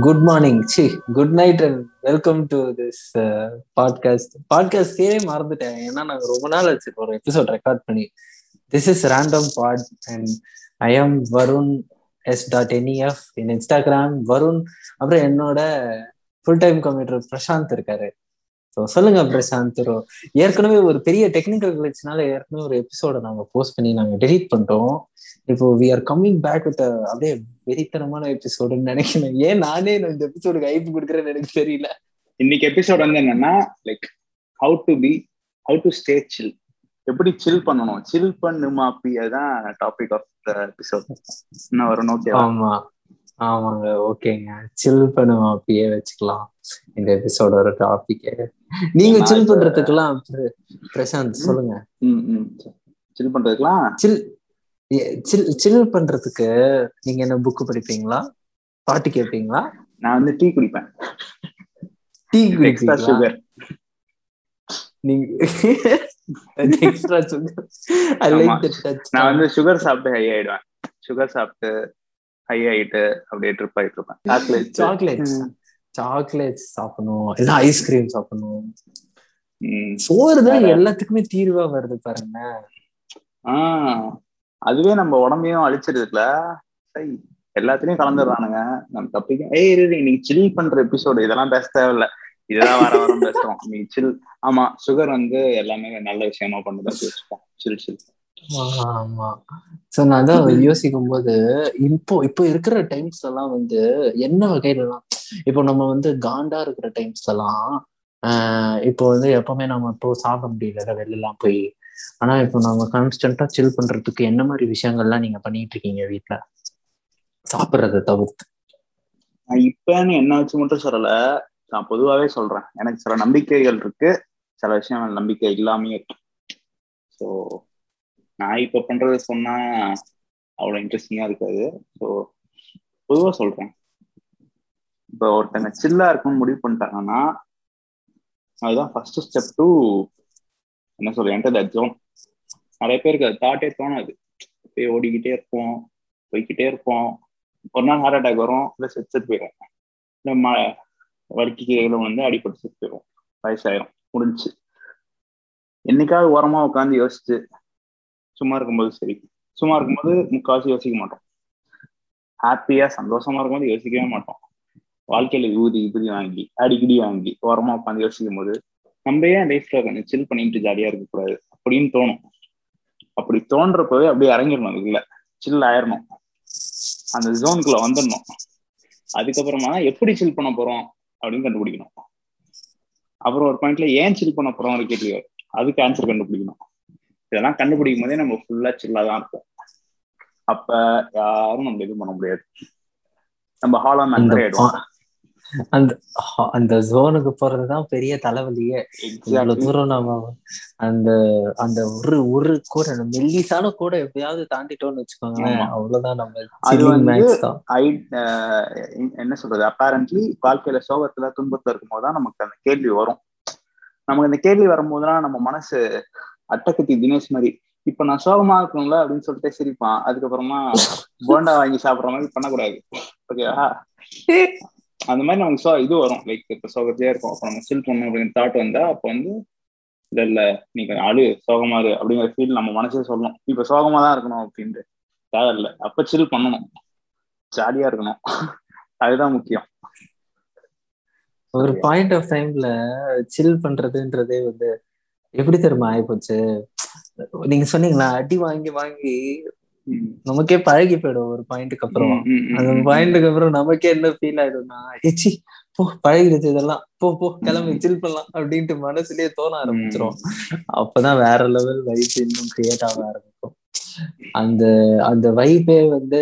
Good morning C good night and welcome to this podcast podcast பேரே மறந்துட்டேன். ஏன்னா நாங்கள் ரொம்ப நாள் ஆச்சு ஒரு எபிசோட் ரெக்கார்ட் பண்ணி. This is random pod and I am Varun S dot NEF in Instagram Varun அப்புறம் என்னோட ஃபுல் டைம் கம்ப்யூட்டர் பிரசாந்த் இருக்காரு. ஸோ சொல்லுங்க பிரசாந்த் ஏற்கனவே ஒரு பெரிய டெக்னிக்கல் கிளச்சினால ஏற்கனவே ஒரு எபிசோட நாங்கள் போஸ்ட் பண்ணி நாங்கள் டெலீட் பண்ணிட்டோம். இப்போ we are coming back with அப்படியே வெறித்தனமான எபிசோடுன்னு நினைக்கிறேன். ஏன் நானே இந்த எபிசோடுக்கு ஐப்பு கொடுக்குறேன்னு எனக்கு தெரியல. இன்னைக்கு எபிசோட் வந்து என்னன்னா like how to be how to stay chill எப்படி சில் பண்ணணும்? சில் பண்ணு மாப்பி அதுதான் டாபிக் ஆஃப் த எபிசோட் என்ன வரும் ஓகே ஆமா. ஆமாங்க ஓகேங்க சில் பண்ணு மாப்பியே வச்சுக்கலாம். இந்த எபிசோட ஒரு டாபிக் நீங்க சில் பண்றதுக்கெல்லாம் பிரசாந்த் சொல்லுங்க. சில் பண்றதுக்கெல்லாம்? சில் சில் சில் பண்றதுக்கு நீங்க என்ன புக் படிப்பீங்களா? பாட்டு கேட்பீங்களா நான் வந்து டீ குடிப்பேன். டீ எக்ஸ்ட்ரா சுகர் நீங்க எக்ஸ்ட்ரா சுகர் ஐ லைக் நான் வந்து சுகர் சாப்பிட்டு ஹை ஆயிடுவேன். சுகர் சாப்பிட்டு ஹை ஆயிட்டு அப்படியே ட்ரிப் ஆயிட்டு இருப்பேன். சாக்லேட் சாக்லேட்ஸ் சாக்லேட்ஸ் சாப்பிடணும். இல்ல ஐஸ்கிரீம் சாப்பிடணும். சோறு தான் எல்லாத்துக்குமே தீர்வா வருது பாருங்க. ஆஹ் அதுவே நம்ம உடம்பையும் அழிச்சிருதுல. சரி எல்லாத்துலயும் கலந்துடுறானுங்க. நம்ம தப்பிக்கும் ஏய் இன்னைக்கு சில் பண்ற எபிசோடு இதெல்லாம் பேச தேவையில்ல. இதெல்லாம் வார வாரம் பேசுறோம். நீ சில் ஆமா சுகர் வந்து எல்லாமே நல்ல விஷயமா பண்ணுதான் வச்சுப்போம் சில் சில் ஆமா சோ நான் தான் யோசிக்கும் போது இப்போ இப்போ இருக்கிற டைம்ஸ்ல எல்லாம் வந்து என்ன வகையிலலாம் இப்போ நம்ம வந்து காண்டா இருக்கிற டைம்ஸ்ல எல்லாம் ஆஹ் இப்போ வந்து எப்பவுமே நம்ம இப்போ சாப்பிட முடியல வெளிலாம் போய். ஆனா இப்போ நம்ம கான்ஸ்டன்டா சில் பண்றதுக்கு என்ன மாதிரி விஷயங்கள்லாம் நீங்க பண்ணிட்டு இருக்கீங்க வீட்டுல சாப்பிடுறத தவிர்த்து. நான் இப்பன்னு என்ன வச்சு மட்டும் சொல்லல. நான் பொதுவாவே சொல்றேன். எனக்கு சில நம்பிக்கைகள் இருக்கு. சில விஷயம் நம்பிக்கை இல்லாமயே இருக்கு. ஸோ நான் இப்ப பண்றது சொன்னா அவ்வளவு இன்ட்ரெஸ்டிங்கா இருக்காது. ஸோ பொதுவா சொல்றேன். இப்போ ஒருத்தங்க சில்லா இருக்கும்னு முடிவு பண்ணிட்டாங்கன்னா அதுதான் ஃபர்ஸ்ட் ஸ்டெப் டு என்ன சொல்ற என்டர் தட் ஜோன் நிறைய பேருக்கு அது தாட்டே தோணாது. போய் ஓடிக்கிட்டே இருப்போம் போய்கிட்டே இருப்போம். ஒரு நாள் ஹார்ட் அட்டாக் வரும் இல்லை செத்து செத்து போயிடும் இல்லை ம வலிக்கு கீழே வந்து அடிப்பட்டு செத்து போயிடும் வயசாயிரும் முடிஞ்சு என்னைக்காவது ஓரமா உட்காந்து யோசிச்சு சும்மா இருக்கும்போது சரி. சும்மா இருக்கும்போது முக்கால்வாசி யோசிக்க மாட்டோம். ஹாப்பியா சந்தோஷமா இருக்கும்போது யோசிக்கவே மாட்டோம். வாழ்க்கையில ஊதி இப்படி வாங்கி அடிக்கடி வாங்கி ஓரமா உட்காந்து யோசிக்கும் போது நம்ம ஏன் லைஃப்ல கொஞ்சம் சில் பண்ணிட்டு ஜாலியா இருக்கக்கூடாது. அப்படின்னு தோணும். அப்படி தோன்றப்பவே அப்படியே இறங்கிடணும் அதுக்குள்ள. சில் ஆயிரணும். அந்த ஜோனுக்குள்ள வந்துடணும். அதுக்கப்புறமா எப்படி சில் பண்ண போறோம் அப்படின்னு கண்டுபிடிக்கணும். அப்புறம் ஒரு பாயிண்ட்ல ஏன் சில் பண்ண போறோம் ஒரு கேள்வி அதுக்கு ஆன்சர் கண்டுபிடிக்கணும். இதெல்லாம் கண்டுபிடிக்கும் போதே நம்ம ஃபுல்லா சில்லா தான் இருப்போம். அப்ப யாரும் நம்ம இது பண்ண முடியாது. நம்ம ஹாலா மெம்பர் ஆயிடுவோம். அந்த அந்த ஜோனுக்கு போறதுதான் பெரிய தலைவலியே. இவ்வளவு தூரம் நம்ம அந்த அந்த ஒரு ஒரு கூட மெல்லிசான கூட எப்படியாவது தாண்டிட்டோம்னு வச்சுக்கோங்களேன். அவ்வளவுதான் நம்ம அது வந்து என்ன சொல்றது? அப்பேரண்ட்லி வாழ்க்கையில சோகத்துல துன்பத்துல இருக்கும் போதுதான் நமக்கு அந்த கேள்வி வரும். நமக்கு அந்த கேள்வி வரும்போதுதான் நம்ம மனசு அட்டக்கத்தி தினேஷ் மாதிரி இப்ப நான் சோகமா இருக்கணும்ல? அப்படின்னு சொல்லிட்டு சிரிப்பான். அதுக்கப்புறமா போண்டா வாங்கி சாப்பிடுற மாதிரி பண்ணக்கூடாது. ஓகேவா அந்த மாதிரி நமக்கு சோ இது வரும். லைக் இப்ப சோகத்தையே இருக்கும். அப்ப நம்ம சில் பண்ணணும் அப்படின்னு தாட் வந்தா அப்ப வந்து இல்ல இல்ல நீ கொஞ்சம் அழு சோகமா இரு அப்படிங்கிற ஃபீல் நம்ம மனசே சொல்லணும் இப்ப சோகமா தான் இருக்கணும் அப்படின்ட்டு. தேவையில்ல அப்ப சில் பண்ணணும். ஜாலியா இருக்கணும். அதுதான் முக்கியம். ஒரு பாயிண்ட் ஆஃப் டைம்ல சில் பண்றதுன்றதே வந்து எப்படி தெரியுமா ஆயிப்போச்சு? நீங்க சொன்னீங்களா அடி வாங்கி வாங்கி நமக்கே பழகி போயிடும் ஒரு பாயிண்ட்டுக்கு அப்புறம். அந்த பாயிண்ட்டுக்கு அப்புறம் நமக்கே என்ன ஃபீல் ஆயிடும்னா ஏச்சி போ பழகிடுச்சு இதெல்லாம். போ போ கிளம்பி சில் பண்ணலாம் அப்படின்ட்டு மனசுலயே தோண ஆரம்பிச்சிரும். அப்பதான் வேற லெவல் வைப் இன்னும் கிரியேட் ஆக ஆரம்பிக்கும். அந்த அந்த வைப்பே வந்து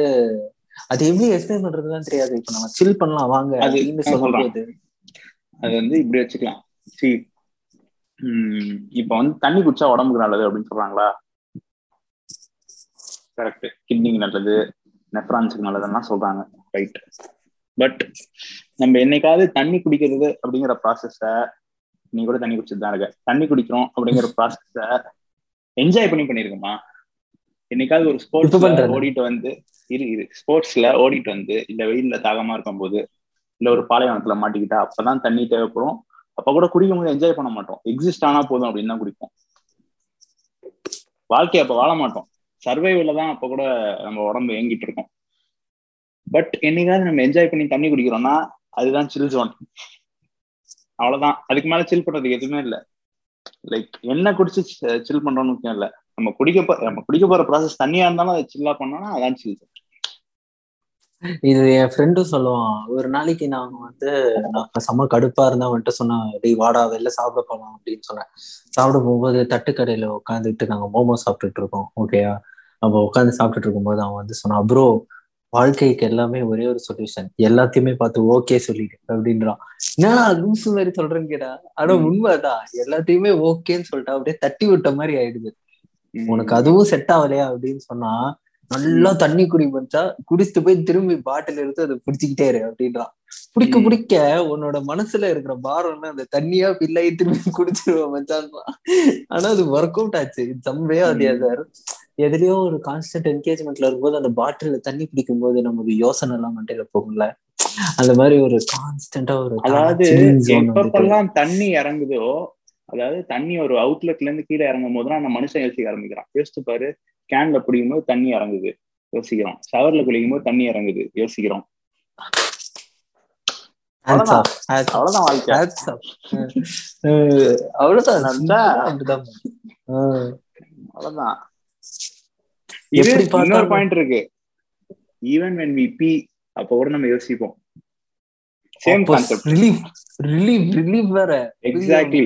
அது எப்படி எக்ஸ்பிளைன் பண்றதுதான் தெரியாது. இப்ப நம்ம சில் பண்ணலாம் வாங்க அப்படின்னு சொல்லும்போது. அது வந்து இப்படி வச்சுக்கலாம். சி இப்ப வந்து தண்ணி குடிச்சா உடம்புக்கு நல்லது அப்படின்னு சொல்றாங்களா? கரெக்ட் கிட்னிக்கு நல்லது நெஃப்ரான்ஸுக்கு நல்லதுன்னா சொல்றாங்க. ரைட் பட் நம்ம என்னைக்காவது தண்ணி குடிக்கிறது அப்படிங்கிற ப்ராசஸ நீ கூட தண்ணி குடிச்சிட்டு தான் இருக்க. தண்ணி குடிக்கிறோம் அப்படிங்கிற ப்ராசஸ என்ஜாய் பண்ணி பண்ணிருக்கோமா? என்னைக்காவது ஒரு ஸ்போர்ட்ஸ் ஓடிட்டு வந்து இரு இரு. ஸ்போர்ட்ஸ்ல ஓடிட்டு வந்து இல்ல வெயில்ல தாகமா இருக்கும் போது இல்ல ஒரு பாலைவனத்துல மாட்டிக்கிட்டா அப்பதான் தண்ணி தேவைப்படும். அப்ப கூட குடிக்கும் போது என்ஜாய் பண்ண மாட்டோம். எக்ஸிஸ்ட் ஆனா போதும் அப்படின்னு தான் குடிப்போம். வாழ்க்கைய அப்ப வாழ மாட்டோம். சர்வைவல்ல தான் அப்ப கூட நம்ம உடம்பு ஏங்கிட்டு இருக்கோம். பட் என்னைக்காவது நம்ம என்ஜாய் பண்ணி தண்ணி குடிக்கிறோம்னா அதுதான் சில் ஜோன் அவ்வளவுதான். அதுக்கு மேல சில் பண்றதுக்கு எதுவுமே இல்லை. லைக் என்ன குடிச்சு சில் பண்றோம்னு முக்கியம் இல்ல. நம்ம குடிக்க போ நம்ம குடிக்க போற ப்ராசஸ் தண்ணியா இருந்தாலும் அதை சில்லா பண்ணோம்னா அதான் சில் ஜோன் இது என் ஃப்ரெண்டும் சொல்லுவான். ஒரு நாளைக்கு நான் வந்து நான் செம்ம கடுப்பா இருந்தா வந்துட்டு சொன்னேன் டேய் வாடா வெளில சாப்பிட போலாம் அப்படின்னு சொன்னேன். சாப்பிட போகும்போது தட்டுக்கடையில உட்காந்துட்டு நாங்க மோமோ சாப்பிட்டுட்டு இருக்கோம். ஓகேயா அப்போ உட்காந்து சாப்பிட்டுட்டு இருக்கும்போது அவன் வந்து சொன்னான் ப்ரோ வாழ்க்கைக்கு எல்லாமே ஒரே ஒரு சொல்யூஷன் எல்லாத்தையுமே பார்த்து ஓகே சொல்லிடு அப்படின்றான். என்னடா லூசு மாதிரி சொல்றேன்னு கேட்டா ஆனா உண்மைதான் எல்லாத்தையுமே ஓகேன்னு சொல்லிட்டா அப்படியே தட்டி விட்ட மாதிரி ஆயிடுது. உனக்கு அதுவும் செட் ஆகலையா? அப்படின்னு சொன்னா நல்லா தண்ணி குடி பண்ணா குடிச்சிட்டு போய் திரும்பி பாட்டில் எடுத்து அதை பிடிச்சிக்கிட்டே இரு அப்படின்றான். பிடிக்க பிடிக்க உன்னோட மனசுல இருக்கிற பாரம் அந்த தண்ணியா பிள்ளையை திரும்பி குடிச்சிருவோம் மச்சான். ஆனா அது ஒர்க் அவுட் ஆச்சு சம்வே அது சார் எதுலயோ ஒரு கான்ஸ்டன்ட் என்கேஜ்மெண்ட்ல இருக்கும்போது அந்த பாட்டில தண்ணி பிடிக்கும் போது நமக்கு யோசனை எல்லாம் மண்டையில போகும்ல? அந்த மாதிரி ஒரு கான்ஸ்டன்டா ஒரு அதாவது எப்பப்பெல்லாம் தண்ணி இறங்குதோ அதாவது தண்ணி ஒரு அவுட்லெட்ல இருந்து கீழே இறங்கும் போதுதான் அந்த மனுஷன் யோசிக்க ஆரம்பிக்கிறான். யோசிச்சு பாரு கேன்ல பிடிக்கும் போது தண்ணி இறங்குது யோசிக்கிறோம். ஷவர்ல குளிக்கும் போது தண்ணி இறங்குது யோசிக்கிறோம். அவ்வளவுதான். வாழ்க்கை. அவ்வளவுதான் அவ்வளவுதான். இது இன்னொரு பாயிண்ட் இருக்கு. ஈவன் வென் வி பி அப்ப கூட நம்ம யோசிப்போம். Same concept relief relief relief வேற. எக்ஸாக்ட்லி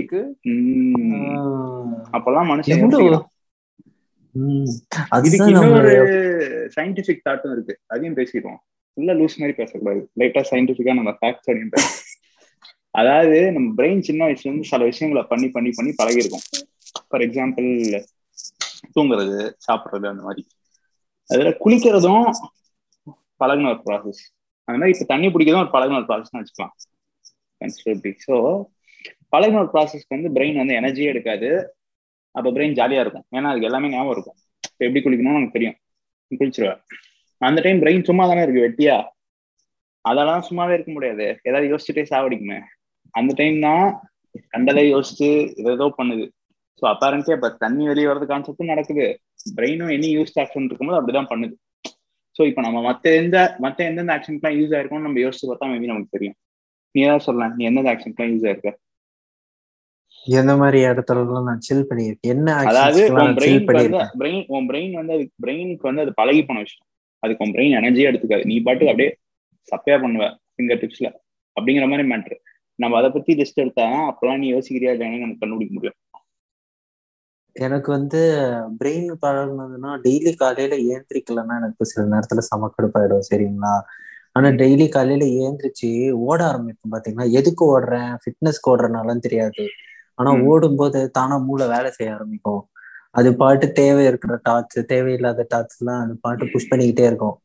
அப்பெல்லாம் மனுஷன் இதுக்கு இன்னொரு சயின்டிபிக் தாட்டும் இருக்கு. அதையும் பேசிடுவோம். ஃபுல்லா லூஸ் மாதிரி பேசக்கூடாது. லைட்டா சயின்டிபிக்கா நம்ம ஃபேக்ட்ஸ் பேச அதாவது நம்ம பிரெயின் சின்ன வயசுல இருந்து சில விஷயங்களை பண்ணி பண்ணி பண்ணி பழகிருக்கும் ஃபார் எக்ஸாம்பிள் தூங்குறது சாப்பிடுறது அந்த மாதிரி. அதுல குளிக்கிறதும் பழகின ஒரு ப்ராசஸ் அந்த மாதிரி இப்ப தண்ணி பிடிக்கிறதும் ஒரு பழகின ஒரு ப்ராசஸ்னு வச்சுக்கலாம். ஸோ பழகின ஒரு ப்ராசஸ்க்கு வந்து பிரெயின் வந்து எனர்ஜியே எடுக்காது. அப்போ பிரெயின் ஜாலியா இருக்கும். ஏன்னா அதுக்கு எல்லாமே ஞாபகம் இருக்கும். இப்போ எப்படி குளிக்கணும்னு நமக்கு தெரியும். குளிச்சிருவேன் அந்த டைம் பிரெயின் சும்மா தானே இருக்கு வெட்டியா? அதெல்லாம் சும்மாவே இருக்க முடியாது. ஏதாவது யோசிச்சுட்டே சாவடிக்குமே. அந்த டைம் தான் கண்டதை யோசிச்சு ஏதோ பண்ணுது. ஸோ அப்பேரண்ட்லி அப்ப தண்ணி வெளியே வர்றது கான்செப்டும் நடக்குது. பிரெயினும் எனி யூஸ் ஆக்ஷன் இருக்கும்போது அப்படிதான் பண்ணுது. ஸோ இப்போ நம்ம மற்ற எந்த மற்ற எந்தெந்த ஆக்ஷனுக்குலாம் யூஸ் ஆயிருக்கும்னு நம்ம யோசிச்சு பார்த்தா மேபி நமக்கு தெரியும். நீ ஏதாவது சொல்லலாம். நீ எந்தெந்த ஆக்ஷனுக்குலாம் யூஸ் ஆயிருக்க? எந்த மாதிரி இடத்துல நான் சில் பண்ணியிருக்கேன்? என்ன அதாவது உன் பிரெயின் வந்து பிரெயின் உன் பிரெயின் வந்து அது பிரெயினுக்கு வந்து அது பழகி போன விஷயம். அதுக்கு உன் பிரெயின் எனர்ஜியே எடுத்துக்காது. நீ பாட்டுக்கு அப்படியே சப்பையா பண்ணுவ ஃபிங்கர் டிப்ஸ்ல அப்படிங்கிற மாதிரி மேட்ரு நம்ம அதை பத்தி லிஸ்ட் எடுத்தா அப்பெல்லாம் நீ யோசிக்கிறியா இல்லையான்னு நமக்கு கண்டுபிடிக்க முடியும். எனக்கு வந்து பிரெயின் பழகினதுன்னா டெய்லி காலையில ஏந்திரிக்கலன்னா எனக்கு சில நேரத்துல சமக்கடுப்பாயிடும் சரிங்களா? ஆனா டெய்லி காலையில ஏந்திரிச்சு ஓட ஆரம்பிப்பேன் பாத்தீங்கன்னா எதுக்கு ஓடுறேன்? ஃபிட்னஸ்க்கு ஓடுறனாலும் தெரியாது. ஆனா ஓடும்போது தானா மூளை வேலை செய்ய ஆரம்பிக்கும். அது பாட்டு தேவை இருக்கிற டாட்ஸ் தேவையில்லாத டாட்ஸ் எல்லாம் அது பாட்டு புஷ் பண்ணிக்கிட்டே இருக்கும்.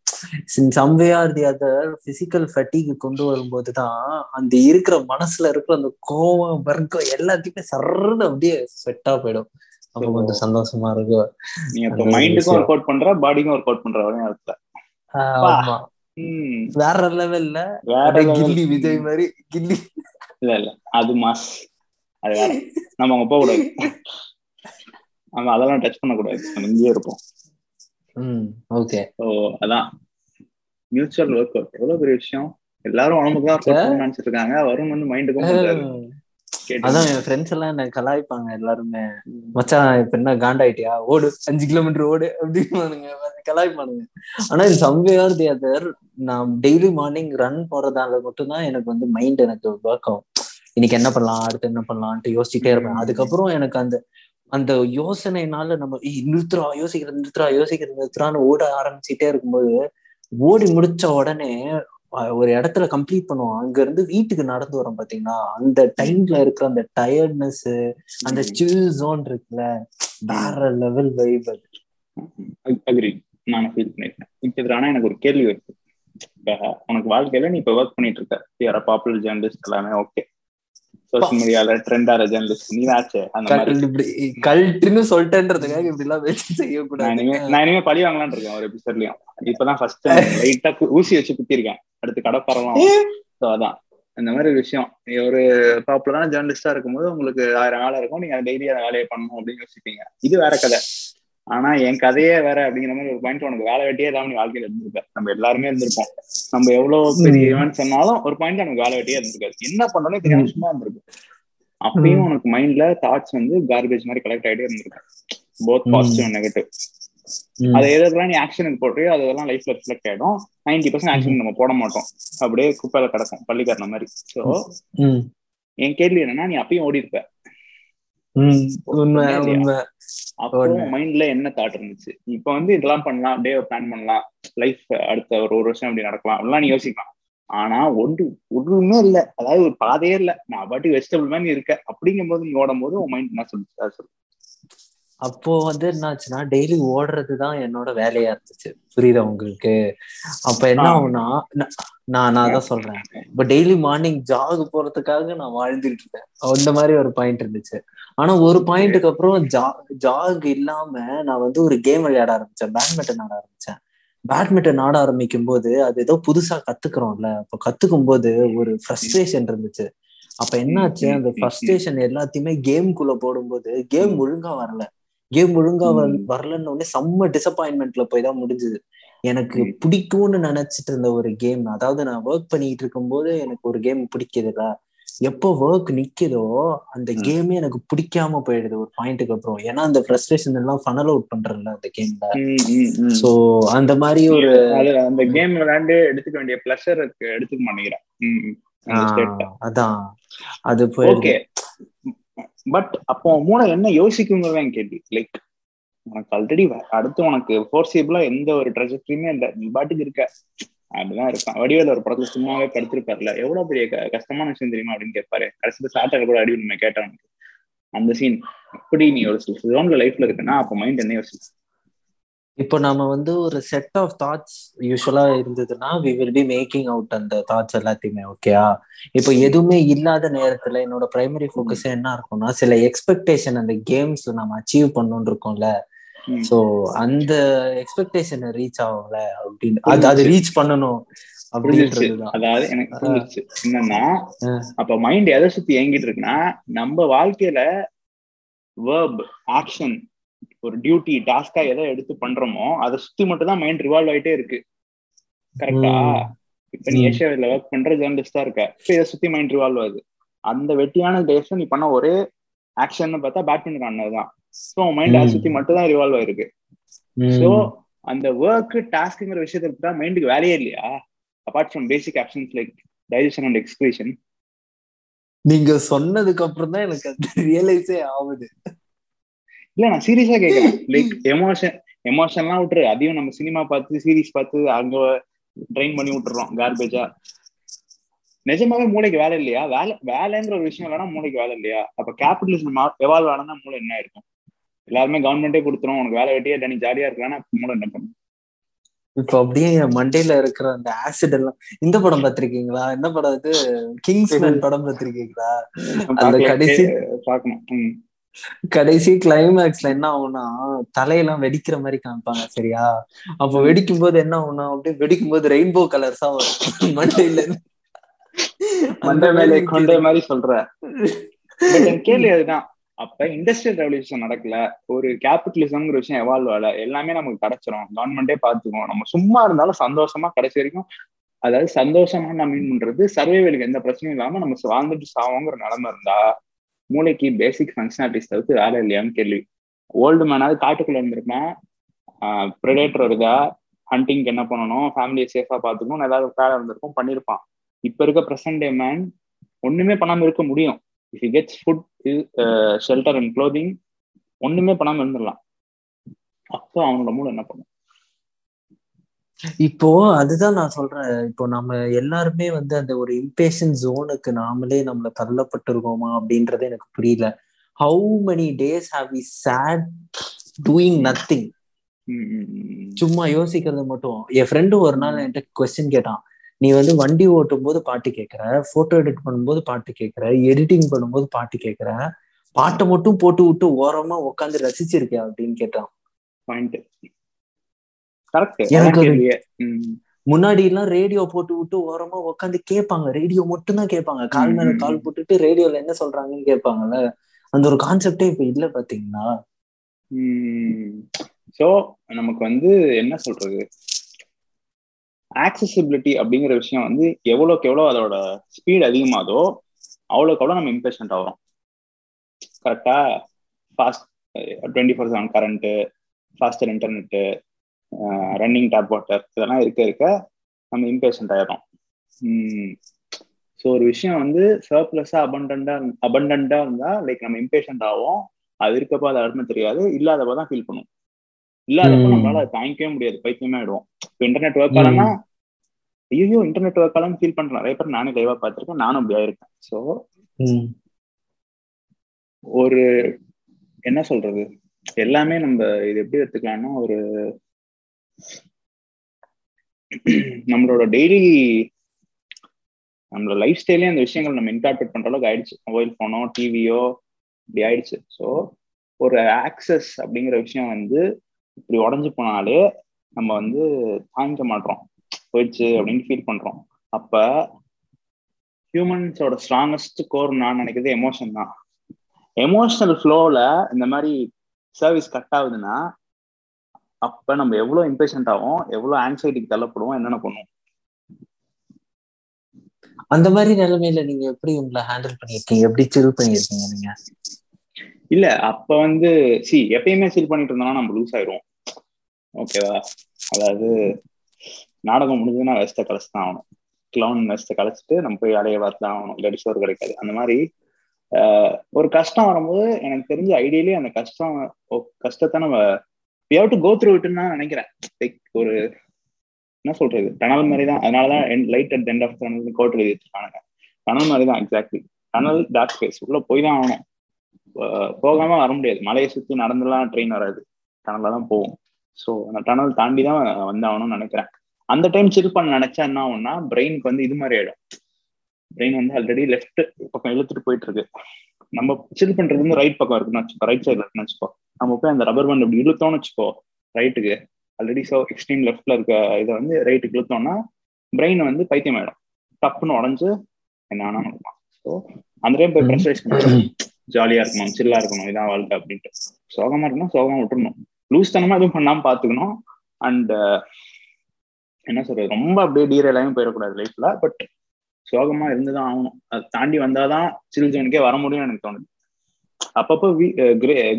Some way or the other physical ஃபட்டிக்கு கொண்டு வரும்போது தான் அந்த இருக்கிற மனசுல இருக்கிற அந்த கோவம் வர்க்கம் எல்லாத்தையுமே சர்றன்னு அப்படியே செட்டா போயிடும். அப்ப கொஞ்சம் சந்தோஷமா இருக்கும் நீ அப்ப மைண்டுக்கும் ஒர்க் அவுட் பண்ற பாடிக்கும் ஒர்க் அவுட் பண்ற அர்த்த ஆமா. வேற லெவல்ல கில்லி விஜய் மாதிரி கில்லி. இல்ல இல்ல. அது மாஸ் அது வேற. நம்ம அங்க போக கூடாது நம்ம அதெல்லாம் டச் பண்ண கூடாது நம்ம இங்கேயே இருப்போம். ஓகே ஸோ அதான். மியூச்சுவல் ஒர்க் அவுட் எவ்வளவு பெரிய விஷயம்? எல்லாரும் உடம்புக்கு தான் நினைச்சிட்டு இருக்காங்க. வரும் வந்து மைண்டுக்கும் அதான் என் ஃப்ரெண்ட்ஸ் எல்லாம் என்ன கலாய்ப்பாங்க எல்லாருமே. மச்சான் இப்ப என்ன காண்டாயிட்டியா? ஓடு அஞ்சு கிலோமீட்டர் ஓடு அப்படின்னு கலாய்ப்பானுங்க. ஆனா இந்த some way or the other நான் டெய்லி மார்னிங் ரன் போறதால மட்டும்தான் எனக்கு வந்து மைண்ட் எனக்கு ஒர்க் ஆகும். இன்னைக்கு என்ன பண்ணலாம்? அடுத்து என்ன பண்ணலாம்ட்டு யோசிச்சுட்டே இருப்பேன். அதுக்கப்புறம் எனக்கு அந்த அந்த யோசனைனால நம்ம நிறுத்துறா யோசிக்கிறது நிறுத்துறா யோசிக்கிறது நிறுத்துறான்னு ஓட ஆரம்பிச்சுட்டே இருக்கும்போது ஓடி முடிச்ச உடனே ஒரு இடத்துல கம்ப்ளீட் பண்ணுவோம். அங்க இருந்து வீட்டுக்கு நடந்து வரோம் பாத்தீங்கன்னா அந்த டைம்ல இருக்கிற அந்த டயர்ட்னஸ் அந்த சில் ஜோன் இருக்குல்ல? வேற லெவல் வைப் அது. அக்ரி நான் ஃபீல் பண்ணிருக்கேன். இப்போ ஆனா எனக்கு ஒரு கேள்வி இருக்கு. உனக்கு வாழ்க்கையில நீ இப்ப ஒர்க் பண்ணிட்டு இருக்க. யாரா பாப்புலர் ஜேர்னலிஸ்ட் எல்லாமே ஓகே சோசியல் மீடியால ட்ரெண்ட் ஆற ஜேர்னலிஸ்ட் நீ ஆச்சு. அந்த மாதிரி. இப்படி கல்ட்டுன்னு சொல்லிட்டேன்றதுக்காக இப்படி எல்லாம் வச்சு செய்யக்கூடாது. நான் இனிமே பழி வாங்கலாம்னு இருக்கேன் ஒரு எபிசோட்லயும் இப்பதான் ஃபர்ஸ்ட் லைட்டா ஊசி வச்சு குத்திருக்கேன் அடுத்து கடை பரவலாம் ஸோ அதான். இந்த மாதிரி ஒரு விஷயம். நீங்க ஒரு பாப்புலரான ஜேர்னலிஸ்டா இருக்கும்போது உங்களுக்கு ஆயிரம் வேலை இருக்கும். நீங்க டெய்லி அந்த வேலையை பண்ணணும் அப்படின்னு யோசிப்பீங்க. இது வேற கதை. ஆனா என் கதையே வேற அப்படிங்கிற மாதிரி ஒரு பாயிண்ட் உனக்கு வேலை வெட்டியே இல்லாம நீ வாழ்க்கையில இருந்திருக்க. நம்ம எல்லாருமே இருந்திருப்போம். நம்ம எவ்வளவு பெரிய ஈவெண்ட் சொன்னாலும் ஒரு பாயிண்ட் நமக்கு வேலை வெட்டியே இருந்திருக்காது. என்ன பண்றோம்னே தெரியாம சும்மா இருந்திருக்கும். அப்பயும் உனக்கு மைண்ட்ல தாட்ஸ் வந்து கார்பேஜ் மாதிரி கலெக்ட் ஆகிட்டே இருந்திருக்கு போத் பாசிட்டிவ் அண்ட் நெகட்டிவ் அது எதெல்லாம் நீ ஆக்ஷனுக்கு போடுறியோ அதெல்லாம் லைஃப்ல ரிஃப்ளெக்ட் ஆயிடும். நைன்டி பர்சன்ட் ஆக்ஷன் நம்ம போட மாட்டோம். அப்படியே குப்பையில கிடக்கும் பள்ளிக்காரன மாதிரி. சோ என் கேள்வி என்னன்னா நீ அப்பயும் ஓடி இருப்ப மைண்ட்ல என்ன தாட் இருந்துச்சு? இப்ப வந்து இதெல்லாம் பண்ணலாம் டே பிளான் பண்ணலாம். லைஃப் அடுத்த ஒரு ஒரு வருஷம் அப்படி நடக்கலாம் அப்படிலாம் நீ யோசிக்கலாம். ஆனா ஒன்று ஒண்ணுமே இல்ல. அதாவது ஒரு பாதையே இல்ல. நான் பாட்டி வெஜிடபிள் மாதிரி இருக்க அப்படிங்கும் போது நீ ஓடும் போது உன் மைண்ட் என்ன சொல்லுச்சு? சொல்லு. அப்போ வந்து என்னாச்சுன்னா டெய்லி ஓடுறதுதான் என்னோட வேலையா இருந்துச்சு. புரியுதா உங்களுக்கு? அப்ப என்ன ஆகும்னா நான் நான் தான் சொல்றேன். இப்ப டெய்லி மார்னிங் ஜாக் போறதுக்காக நான் வாழ்ந்துட்டு இருக்கேன். அந்த மாதிரி ஒரு பாயிண்ட் இருந்துச்சு. ஆனா ஒரு பாயிண்ட்டுக்கு அப்புறம் ஜா ஜாக் இல்லாம நான் வந்து ஒரு கேம் விளையாட ஆரம்பிச்சேன். பேட்மிண்டன் ஆட ஆரம்பிச்சேன். பேட்மிண்டன் ஆட ஆரம்பிக்கும் போது அது ஏதோ புதுசா கத்துக்கிறோம்ல. அப்ப கத்துக்கும் போது ஒரு ஃப்ரஸ்ட்ரேஷன் இருந்துச்சு. அப்ப என்னாச்சு அந்த ஃப்ரஸ்ட்ரேஷன் எல்லாத்தையுமே கேம்குள்ள போடும்போது கேம் ஒழுங்கா வரல. கேம் ஒழுங்கா வரலன்னு உடனே செம்ம டிசப்பாயின்மெண்ட்ல போய் தான் முடிஞ்சது. எனக்கு பிடிக்கும்னு நினைச்சிட்டு இருந்த ஒரு கேம் அதாவது நான் ஒர்க் பண்ணிட்டு இருக்கும் போது எனக்கு ஒரு கேம் பிடிக்குதுல எப்போ ஒர்க் நிக்குதோ அந்த கேமே எனக்கு பிடிக்காம போயிடுது ஒரு பாயிண்ட்டுக்கு அப்புறம். ஏன்னா அந்த ஃப்ரஸ்ட்ரேஷன் எல்லாம் ஃபனல் அவுட் பண்றேன்ல அந்த கேம்ல சோ அந்த மாதிரி ஒரு அந்த கேம் விளையாண்டு எடுத்துக்க வேண்டிய பிளஷர் எடுத்துக்க மாட்டேங்கிறேன் அதான். அது ஓகே பட் அப்போ மூளை என்ன யோசிக்குங்கிறதான் கேள்வி. லைக் உனக்கு ஆல்ரெடி அடுத்து உனக்கு ஃபோர்சிபிளா எந்த ஒரு ட்ரெஜெக்டரியுமே இல்லை. நீ பாட்டுக்கு இருக்க. அப்படிதான் இருக்கான் வடிவேல ஒரு படத்துல சும்மாவே படுத்திருப்பாருல. எவ்வளவு பெரிய கஷ்டமான விஷயம் தெரியுமா அப்படின்னு கேட்பாரு கடைசியில சாட்டர் கூட அடி நம்ம கேட்டான் அந்த சீன் அப்படி நீ ஒரு ஜோன்ல லைஃப்ல இருக்குன்னா அப்ப மைண்ட் என்ன யோசிச்சு இப்போ நம்ம வந்து ஒரு செட் ஆஃப் தாட்ஸ் யூஸ்வலா இருந்ததுன்னா we will be making out அந்த தாட்ஸ் எல்லாத்தையுமே ஓகேயா இப்போ எதுவுமே இல்லாத நேரத்துல என்னோட பிரைமரி ஃபோக்கஸ் என்ன இருக்கும்னா சில எக்ஸ்பெக்டேஷன் அந்த கேம்ஸ்ல நம்ம அச்சீவ் பண்ணணும்னு இருக்கோம்ல. சோ அந்த எக்ஸ்பெக்டேஷன் ரீச் ஆகும்ல அப்படின்னு. அது அது ரீச் பண்ணணும் அதாவது எனக்கு புரிஞ்சிருச்சு என்னன்னா அப்ப மைண்ட் எதை சுத்தி இயங்கிட்டு இருக்குன்னா நம்ம வாழ்க்கையில வேர்ப் ஆக்ஷன் ஒரு டியூட்டி டாஸ்கா எதை எடுத்து பண்றோமோ அதை சுத்தி மட்டும் தான் மைண்ட் ரிவால்வ் ஆயிட்டே இருக்கு. கரெக்டா இப்ப நீ ஏஷியாவில் ஒர்க் பண்ற ஜேர்னலிஸ்டா இருக்க. இப்ப இதை சுத்தி மைண்ட் ரிவால்வ் ஆகுது. அந்த வெட்டியான டேஸ் நீ பண்ண ஒரே ஆக்ஷன் பார்த்தா பேட்மிண்டன் ஆனதுதான் ஸோ மைண்ட் அதை சுத்தி மட்டும் தான் ரிவால்வ் ஆயிருக்கு ஸோ அந்த ஒர்க் டாஸ்க்ங்கிற விஷயத்தை விட்டா மைண்டுக்கு வேலையே இல்லையா? Apart from basic options like digestion and expression நீங்க சொன்னதுக்கு அப்புறம் தான் எனக்கு அது ரியலைஸே ஆகுது. இல்ல நான் சீரியஸா கேக்குறேன் லைக் எமோஷன் எமோஷன்லாம் விட்டுரு. அதையும் நம்ம சினிமா பார்த்து சீரீஸ் பார்த்து அங்க ட்ரெயின் பண்ணி விட்டுறோம். கார்பேஜா நிஜமாவே மூளைக்கு வேலை இல்லையா? வேலை வேலைங்கிற ஒரு விஷயம் இல்லைன்னா மூளைக்கு வேலை இல்லையா? அப்ப கேபிட்டலிசம் எவால்வ் ஆனா மூளை என்ன இருக்கும் எல்லாருமே கவர்மெண்டே கொடுத்துரும். உனக்கு வேலை வெட்டியே நீ ஜாலியா இருக்கலாம்னா மூளை என்ன பண்ணும்? இப்ப அப்படியே மண்டையில இருக்கிற அந்த ஆசிட் எல்லாம் இந்த படம் பாத்திருக்கீங்களா என்ன படம் இது கிங்ஸ்மேன் படம் பாத்திருக்கீங்களா அந்த கடைசி பாக்கணும் கடைசி கிளைமேக்ஸ்ல என்ன ஆகும்னா தலையெல்லாம் வெடிக்கிற மாதிரி காமிப்பாங்க சரியா? அப்ப வெடிக்கும் போது என்ன ஆகும்னா அப்படியே வெடிக்கும் போது ரெயின்போ கலர்ஸா வரும். மண்டையில. மண்டை மேலே கொண்ட மாதிரி சொல்ற. கேள்வி அதுதான். அப்ப இண்டஸ்ட்ரியல் ரெவல்யூஷன் நடக்கல. ஒரு கேபிட்டலிசம்ங்கிற விஷயம் எவால்வ் ஆகல. எல்லாமே நமக்கு கிடைச்சிரும். கவர்மெண்டே பாத்துக்கும் நம்ம சும்மா இருந்தாலும் சந்தோஷமா கடைசி வரைக்கும் அதாவது சந்தோஷமா நான் மீன் பண்றது சர்வைவலுக்கு எந்த பிரச்சனையும் இல்லாம நம்ம வாழ்ந்துட்டு சாவோங்கிற நிலைமை இருந்தா மூளைக்கு பேசிக் ஃபங்க்ஷனாலிட்டிஸ் தவிர்த்து வேலை இல்லையான்னு கேள்வி. ஓல்டு மேனாவது காட்டுக்குள்ள இருந்திருப்பேன் ப்ரிடேட்டர் வருதா? ஹண்டிங்க்கு என்ன பண்ணணும்? ஃபேமிலியை சேஃபா பார்த்துக்கணும் ஏதாவது வேலை இருந்திருக்கும் பண்ணியிருப்பான். இப்ப இருக்க ப்ரெசன்ட் டே மேன் ஒண்ணுமே பண்ணாம இருக்க முடியும். If you gets food shelter and clothing ஒண்ணுமே பண்ணாம இருந்துடலாம். அப்போ அவனோட மூளை என்ன பண்ணும்? இப்போ அதுதான் நான் சொல்றேன். இப்போ நம்ம எல்லாருமே வந்து அந்த ஒரு இம்பேஷன் ஜோனுக்கு நாமளே நம்மள தள்ளப்பட்டிருக்கோமா அப்படின்றது எனக்கு புரியல. How many days have we sat doing nothing சும்மா யோசிக்கிறது மட்டும். என் ஃப்ரெண்டு ஒரு நாள் என்கிட்ட கொஸ்டின் கேட்டான். நீ வந்து வண்டி ஓட்டும் போது பாட்டு கேட்கற போட்டோ எடிட் பண்ணும்போது பாட்டு கேட்கற எடிட்டிங் பண்ணும்போது பாட்டு கேட்குற பாட்டை மட்டும் போட்டு விட்டு ஓரமா உட்காந்து ரசிச்சிருக்கியா அப்படின்னு கேட்டான். பாயிண்ட் முன்னாடி எல்லாம் ரேடியோ போட்டு விட்டு ஓரமா உட்காந்து கேட்பாங்க. ரேடியோ மட்டும் தான் கேட்பாங்க. கால் மேல கால் போட்டுட்டு ரேடியோல என்ன சொல்றாங்கன்னு கேட்பாங்கல்ல. அந்த ஒரு கான்செப்டே இப்ப இல்ல பாத்தீங்களா? சோ நமக்கு வந்து என்ன சொல்றது? ஆக்சசிபிலிட்டி அப்படிங்கிற விஷயம் வந்து எவ்வளோக்கு எவ்வளோ அதோட ஸ்பீட் அதிகமாதோ அவ்வளோக்கு எவ்வளோ நம்ம இம்பேஷண்ட் ஆகிறோம். கரெக்டா fast twenty four seven current faster internet running tap water இதெல்லாம் இருக்க இருக்க நம்ம இம்பேஷண்ட் ஆயிடும் ஸோ ஒரு விஷயம் வந்து சர்ப்ளஸா அபண்டண்டா அபண்டண்டா இருந்தா லைக் நம்ம இம்பேஷண்ட் ஆகும் அது இருக்கப்போ அது அருமை தெரியாது. இல்லாதப்போ தான் ஃபீல் பண்ணும் இல்லாதப்போ நம்மளால அதை தாங்கிக்கவே முடியாது. பைத்தியமே ஆயிடுவோம். இப்போ இன்டர்நெட் ஒர்க் ஆகலன்னா ஐயோ இன்டர்நெட் ஒர்க் ஆகலன்னு ஃபீல் பண்றேன் நிறைய பேர் நானே லைவா பார்த்துருக்கேன். நானும் அப்படி ஆயிருக்கேன் ஸோ ஒரு என்ன சொல்றது? எல்லாமே நம்ம இது எப்படி எடுத்துக்கலாம்னா ஒரு நம்மளோட டெய்லி நம்மளோட லைஃப் ஸ்டைலே அந்த விஷயங்கள் நம்ம இன்கார்பரேட் பண்ற அளவுக்கு ஆயிடுச்சு. மொபைல் போனோ டிவியோ இப்படி ஆயிடுச்சு. ஸோ ஒரு ஆக்சஸ் அப்படிங்கிற விஷயம் வந்து இப்படி உடஞ்சு போனாலே நம்ம வந்து தாங்கிக்க மாட்டோம். போயிடுச்சு அப்படின்னு ஃபீல் பண்றோம். அப்ப ஹியூமன்ஸோட ஸ்ட்ராங்கஸ்ட் கோர் நான் நினைக்கிறது எமோஷன் தான். எமோஷனல் ஃப்ளோவில் இந்த மாதிரி சர்வீஸ் கட் ஆகுதுன்னா அப்ப நம்ம எவ்வளவு இம்பேஷண்ட் ஆகும் எவ்வளவு ஆங்ஸைட்டிக்கு தள்ளப்படுவோம் என்னென்ன பண்ணுவோம்? அந்த மாதிரி நிலைமையில நீங்க எப்படி உங்களை ஹேண்டில் பண்ணிருக்கீங்க எப்படி சில் பண்ணிருக்கீங்க நீங்க? இல்ல அப்ப வந்து சி எப்பயுமே சில் பண்ணிட்டு இருந்தோம்னா நம்ம லூஸ் ஆயிடுவோம். ஓகேவா அதாவது நாடகம் முடிஞ்சதுன்னா வேஸ்ட்டை கலைச்சு தான் ஆகணும். கிளவுன் வேஸ்ட்டை கலைச்சிட்டு நம்ம போய் வேலையை பார்த்து தான் ஆகணும். இல்லாட்டி சோறு கிடைக்காது. அந்த மாதிரி ஒரு கஷ்டம் வரும்போது எனக்கு தெரிஞ்ச ஐடியலி அந்த கஷ்டம் கஷ்டத்தை நம்ம we have to go through இட்னு நான் நினைக்கிறேன். லைக் ஒரு என்ன சொல்றது? டனல் மாதிரி தான் அதனாலதான் light at end of tunnel quote எழுதி வச்சிருக்கானுங்க. டனல் மாதிரி தான் எக்ஸாக்ட்லி டனல் டார்க் ஸ்பேஸ் உள்ள போய் தான் ஆகணும். போகாம வர முடியாது. மலையை சுத்தி நடந்துலாம் ட்ரெயின் வராது. டனல்ல தான் போகும். ஸோ அந்த டனல் தாண்டி தான் வந்தாகணும்னு நினைக்கிறேன். அந்த டைம் சில் பண்ண நினைச்சா என்ன ஆகும்னா பிரெயினுக்கு வந்து இது மாதிரி ஆயிடும். பிரெயின் வந்து ஆல்ரெடி லெஃப்ட் பக்கம் இழுத்துட்டு போயிட்டு இருக்கு. நம்ம சில் பண்றது வந்து ரைட் பக்கம் இருக்குன்னு வச்சுக்கோ ரைட் சைட்ல இருக்குன்னு வச்சுக்கோ. நம்ம போய் அந்த ரப்பர் பேண்ட் இப்படி இழுத்தோம்னு வச்சுக்கோ ரைட்டுக்கு ஆல்ரெடி ஸோ எக்ஸ்ட்ரீம் லெஃப்ட்ல இருக்க இதை வந்து ரைட்டுக்கு இழுத்தோம்னா பிரெயின் வந்து பைத்தியம் ஆயிடும். டப்புன்னு உடஞ்சு என்ன ஆனா நடக்கலாம் ஸோ அந்த டைம் போய் ப்ரெஷரைஸ் பண்ணணும். ஜாலியா இருக்கணும் சில்லா இருக்கணும் இதான் வாழ்க்கை அப்படின்ட்டு. சோகமா இருக்கணும் சோகமா விட்டுறணும். லூஸ் தனமா எதுவும் பண்ணாம பாத்துக்கணும். அண்ட் என்ன சொல்றது? ரொம்ப அப்படியே டீரெயிலாயும் போயிடக்கூடாது லைஃப்ல பட் சோகமா இருந்துதான் ஆகணும். அதை தாண்டி வந்தாதான் சில் ஜோனுக்கே வர முடியும்னு எனக்கு தோணுது. அப்பப்போ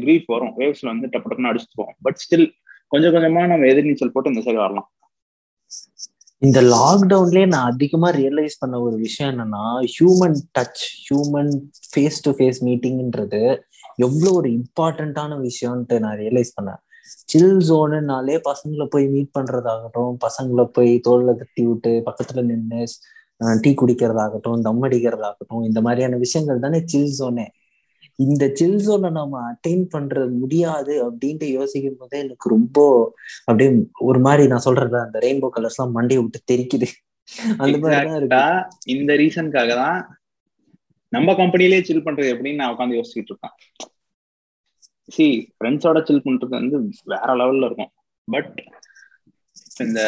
கிரீஃப் வரும். வேவ்ஸ்ல வந்து டப்பு டப்புன்னு அடிச்சுட்டு போவோம். பட் ஸ்டில் கொஞ்சம் கொஞ்சமா நம்ம எதிர்நீச்சல் போட்டு இந்த சைடு வரலாம். இந்த லாக்டவுன்லயே நான் அதிகமா ரியலைஸ் பண்ண ஒரு விஷயம் என்னன்னா human touch human face to face மீட்டிங்ன்றது எவ்வளவு ஒரு இம்பார்ட்டன்டான விஷயம்ன்ட்டு நான் ரியலைஸ் பண்ணேன். சில் ஜோனுனாலே பசங்களை போய் மீட் பண்றதாகட்டும் பசங்களை போய் தோல்ல தட்டி விட்டு பக்கத்துல நின்று டீ குடிக்கிறதாகட்டும் தம் அடிக்கிறதாகட்டும் இந்த மாதிரியான விஷயங்கள் தானே சில் ஜோனே இந்த சில் ஜோனை நம்ம அட்டைன் பண்றது முடியாது அப்படின்ட்டு யோசிக்கும் போதே எனக்கு ரொம்ப அப்படியே ஒரு மாதிரி நான் சொல்றேன் அந்த ரெயின்போ கலர்ஸ் எல்லாம் மண்டையை விட்டு தெரிக்குது. அந்த மாதிரிதான் இந்த ரீசனுக்காக தான் நம்ம கம்பெனிலேயே சில் பண்றது எப்படின்னு நான் உட்காந்து யோசிச்சுட்டு இருக்கேன். சி ஃப்ரெண்ட்ஸோட சில் பண்றது வந்து வேற லெவல்ல இருக்கும். பட் இந்த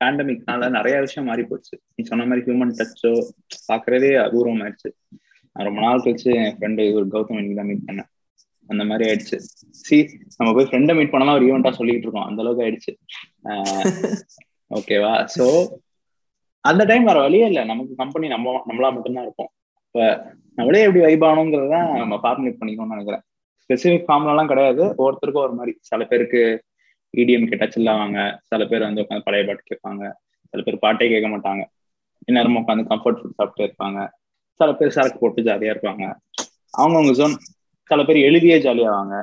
பேண்டமிக்னால நிறைய விஷயம் மாறி போச்சு நீ சொன்ன மாதிரி ஹியூமன் டச்சோ பாக்குறதே அபூர்வம் ஆயிடுச்சு ரொம்ப நாள் கழிச்சு என் ஃப்ரெண்டு ஒரு கௌதம் இன்னைக்கு தான் மீட் பண்ணேன். அந்த மாதிரி ஆயிடுச்சு. சி நம்ம போய் ஃப்ரெண்டை மீட் பண்ணலாம் ஒரு ஈவெண்டா சொல்லிட்டு இருக்கோம். அந்த அளவுக்கு ஆயிடுச்சு. ஓகேவா சோ அந்த டைம் வர வழியே இல்லை. நமக்கு கம்பெனி நம்ம நம்மளா மட்டும்தான் இருப்போம். இப்ப நம்மளே எப்படி வைப் ஆகணுங்கிறதான் நம்ம ஃபார்முலேட் பண்ணிக்கணும்னு நினைக்கிறேன். ஸ்பெசிபிக் ஃபார்ம்லாம் கிடையாது. ஒவ்வொருத்தருக்கும் ஒரு மாதிரி. சில பேருக்கு இடிஎம் கேட்டா சில்லாவாங்க. சில பேர் வந்து உட்காந்து பழைய பாட்டு கேட்பாங்க. சில பேர் பாட்டே கேட்க மாட்டாங்க. இந்நேரமும் உட்காந்து கம்ஃபர்ட் ஃபுட் சாப்பிட்டு இருப்பாங்க. சில பேர் சரக்கு போட்டு ஜாலியா இருப்பாங்க. அவங்கவுங்க ஜோன் சில பேர் எழுதியே ஜாலியாவாங்க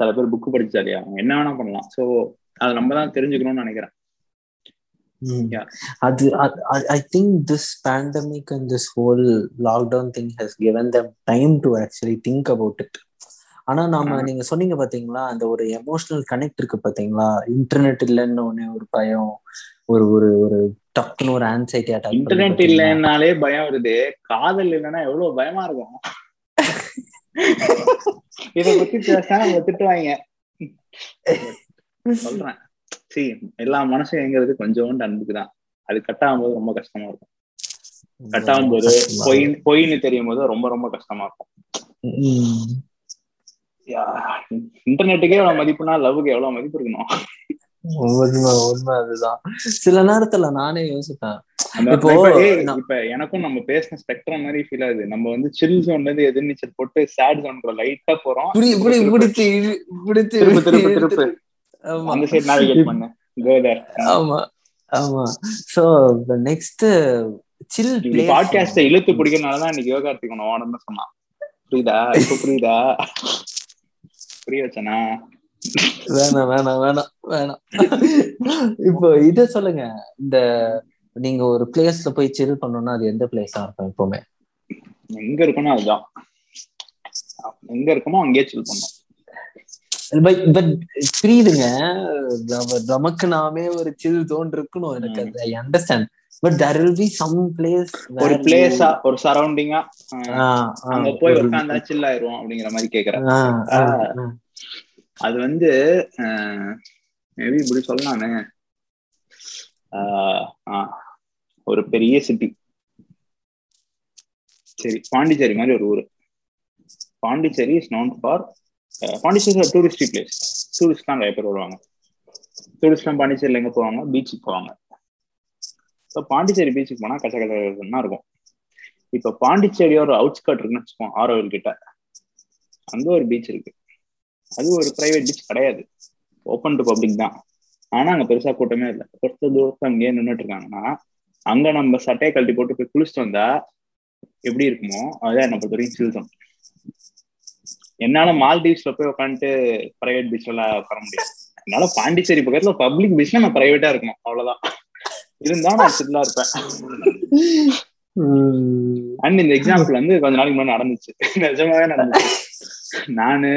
சில பேர் புக்கு படிச்சு ஜாலியாவாங்க என்ன வேணா பண்ணலாம். ஸோ அதை நம்ம தான் தெரிஞ்சுக்கணும்னு நினைக்கிறேன். அது I think this pandemic and this whole lockdown thing has given them time to actually think about it ஆனா நாம நீங்க சொன்னீங்க பாத்தீங்களா? அந்த ஒரு எமோஷனல் கனெக்ட் இருக்கு பாத்தீங்களா? இன்டர்நெட் இல்லைன்னு ஒண்ணு ஒரு பயம். ஒரு ஒரு ஒரு டக்குன்னு ஒரு ஆன்சைட்டி அட்டாக் இன்டர்நெட் இல்லைன்னாலே பயம் வருது. காதல் இல்லைன்னா எவ்வளவு பயமா இருக்கும். இத பத்தி பேச நம்ம திட்டுவாங்க. சொல்றேன். சி எல்லா மனசும் எங்கிறது கொஞ்சோண்டு அன்புக்கு தான். அது கட் ஆகும்போது ரொம்ப கஷ்டமா இருக்கும். கட் ஆகும்போது பொய் பொய்ன்னு தெரியும் போது ரொம்ப ரொம்ப கஷ்டமா இருக்கும். இன்டர்நெட்டுக்கே எவ்வளவு மதிப்புனா லவ்வுக்கு எவ்வளவு மதிப்பு இருக்கணும். உண்மை உண்மை அதுதான். சில நேரத்துல நானே யோசிப்பேன். இப்போ இப்ப எனக்கும் நம்ம பேசின ஸ்பெக்ட்ரம் மாதிரி ஃபீல் ஆகுது. நம்ம வந்து சில் ஜோன்ல இருந்து எதிர்நீச்சல் போட்டு சேட் ஜோன்குள்ள லைட்டா போறோம். புடி புடி திருப்பு, பிடிச்சு இழு- பிடிச்சு திருப்பு திருப்பு அந்த சைடு நேவிகேட் பண்ணு. There. ஆமா ஆமா. சோ நெக்ஸ்ட் சில் பாட்காஸ்ட இழுத்து பிடிக்கிறனாலதான் இன்னைக்கு யோகார்த்திக் உன ஓனர்னு சொன்னான். புரியுதா? இப்ப புரியுதா? புரிய வச்சனா? வேணாம் வேணாம் வேணாம் வேணாம். இப்போ இத சொல்லுங்க. இந்த நீங்க ஒரு பிளேஸ்ல போய் சில் பண்ணணும்னா அது எந்த பிளேஸா இருக்கும் எப்பவுமே? எங்க இருக்கணும் அதுதான். எங்க இருக்கமோ அங்கேயே சில் பண்ணும் புரியுதுங்க. நமக்கு நாமே ஒரு சில் ஜோன் இருக்கணும். எனக்கு அது I understand but there will be some place ஒரு பிளேஸா ஒரு சரௌண்டிங்கா அங்க போய் உட்காந்தா சில் ஆயிரும் அப்படிங்கிற மாதிரி கேக்குறேன். அது வந்து மேபி இப்படி சொல்லலாமே. ஆஹ் ஆஹ் ஒரு பெரிய சிட்டி சரி பாண்டிச்சேரி மாதிரி ஒரு ஊரு. Pondicherry is known for Pondicherry tourist place டூரிஸ்ட்லாம் நிறைய பேர் வருவாங்க. டூரிஸ்ட்லாம் பாண்டிச்சேரியில் எங்க போவாங்க? பீச்சுக்கு போவாங்க. இப்போ பாண்டிச்சேரி பீச்சுக்கு போனா கச்ச கச்சா இருக்கும். இப்போ பாண்டிச்சேரியோட ஒரு அவுட்ஸ்கட் இருக்குன்னு வச்சுக்கோங்க ஆரோவில் கிட்ட. அங்கே ஒரு பீச் இருக்கு. அது ஒரு பிரைவேட் பீச் கிடையாது. ஓப்பன் டு பப்ளிக் தான். ஆனா அங்க பெருசா கூட்டமே இல்லை. ஒருத்தர் தூரத்துல அங்கேயே நின்றுட்டு இருக்காங்கன்னா அங்க நம்ம சட்டையை கழட்டி போட்டு போய் குளிச்சுட்டு வந்தா எப்படி இருக்குமோ அதான் என்ன பொறுத்த வரைக்கும் சில் zone. என்னால மால்தீவ்ஸ்ல போய் உட்காந்துட்டு பிரைவேட் பீச்ல எல்லாம் உட்கார முடியாது. என்னால பாண்டிச்சேரி பக்கத்துல பப்ளிக் பீச்ல நான் பிரைவேட்டா இருக்கணும். அவ்வளவுதான். இருந்தா நான் சில்லா இருப்பேன். அண்ட் இந்த எக்ஸாம்பிள் வந்து கொஞ்ச நாளைக்கு முன்னாடி நடந்துச்சு. நிஜமாவே நடந்துச்சு. நானு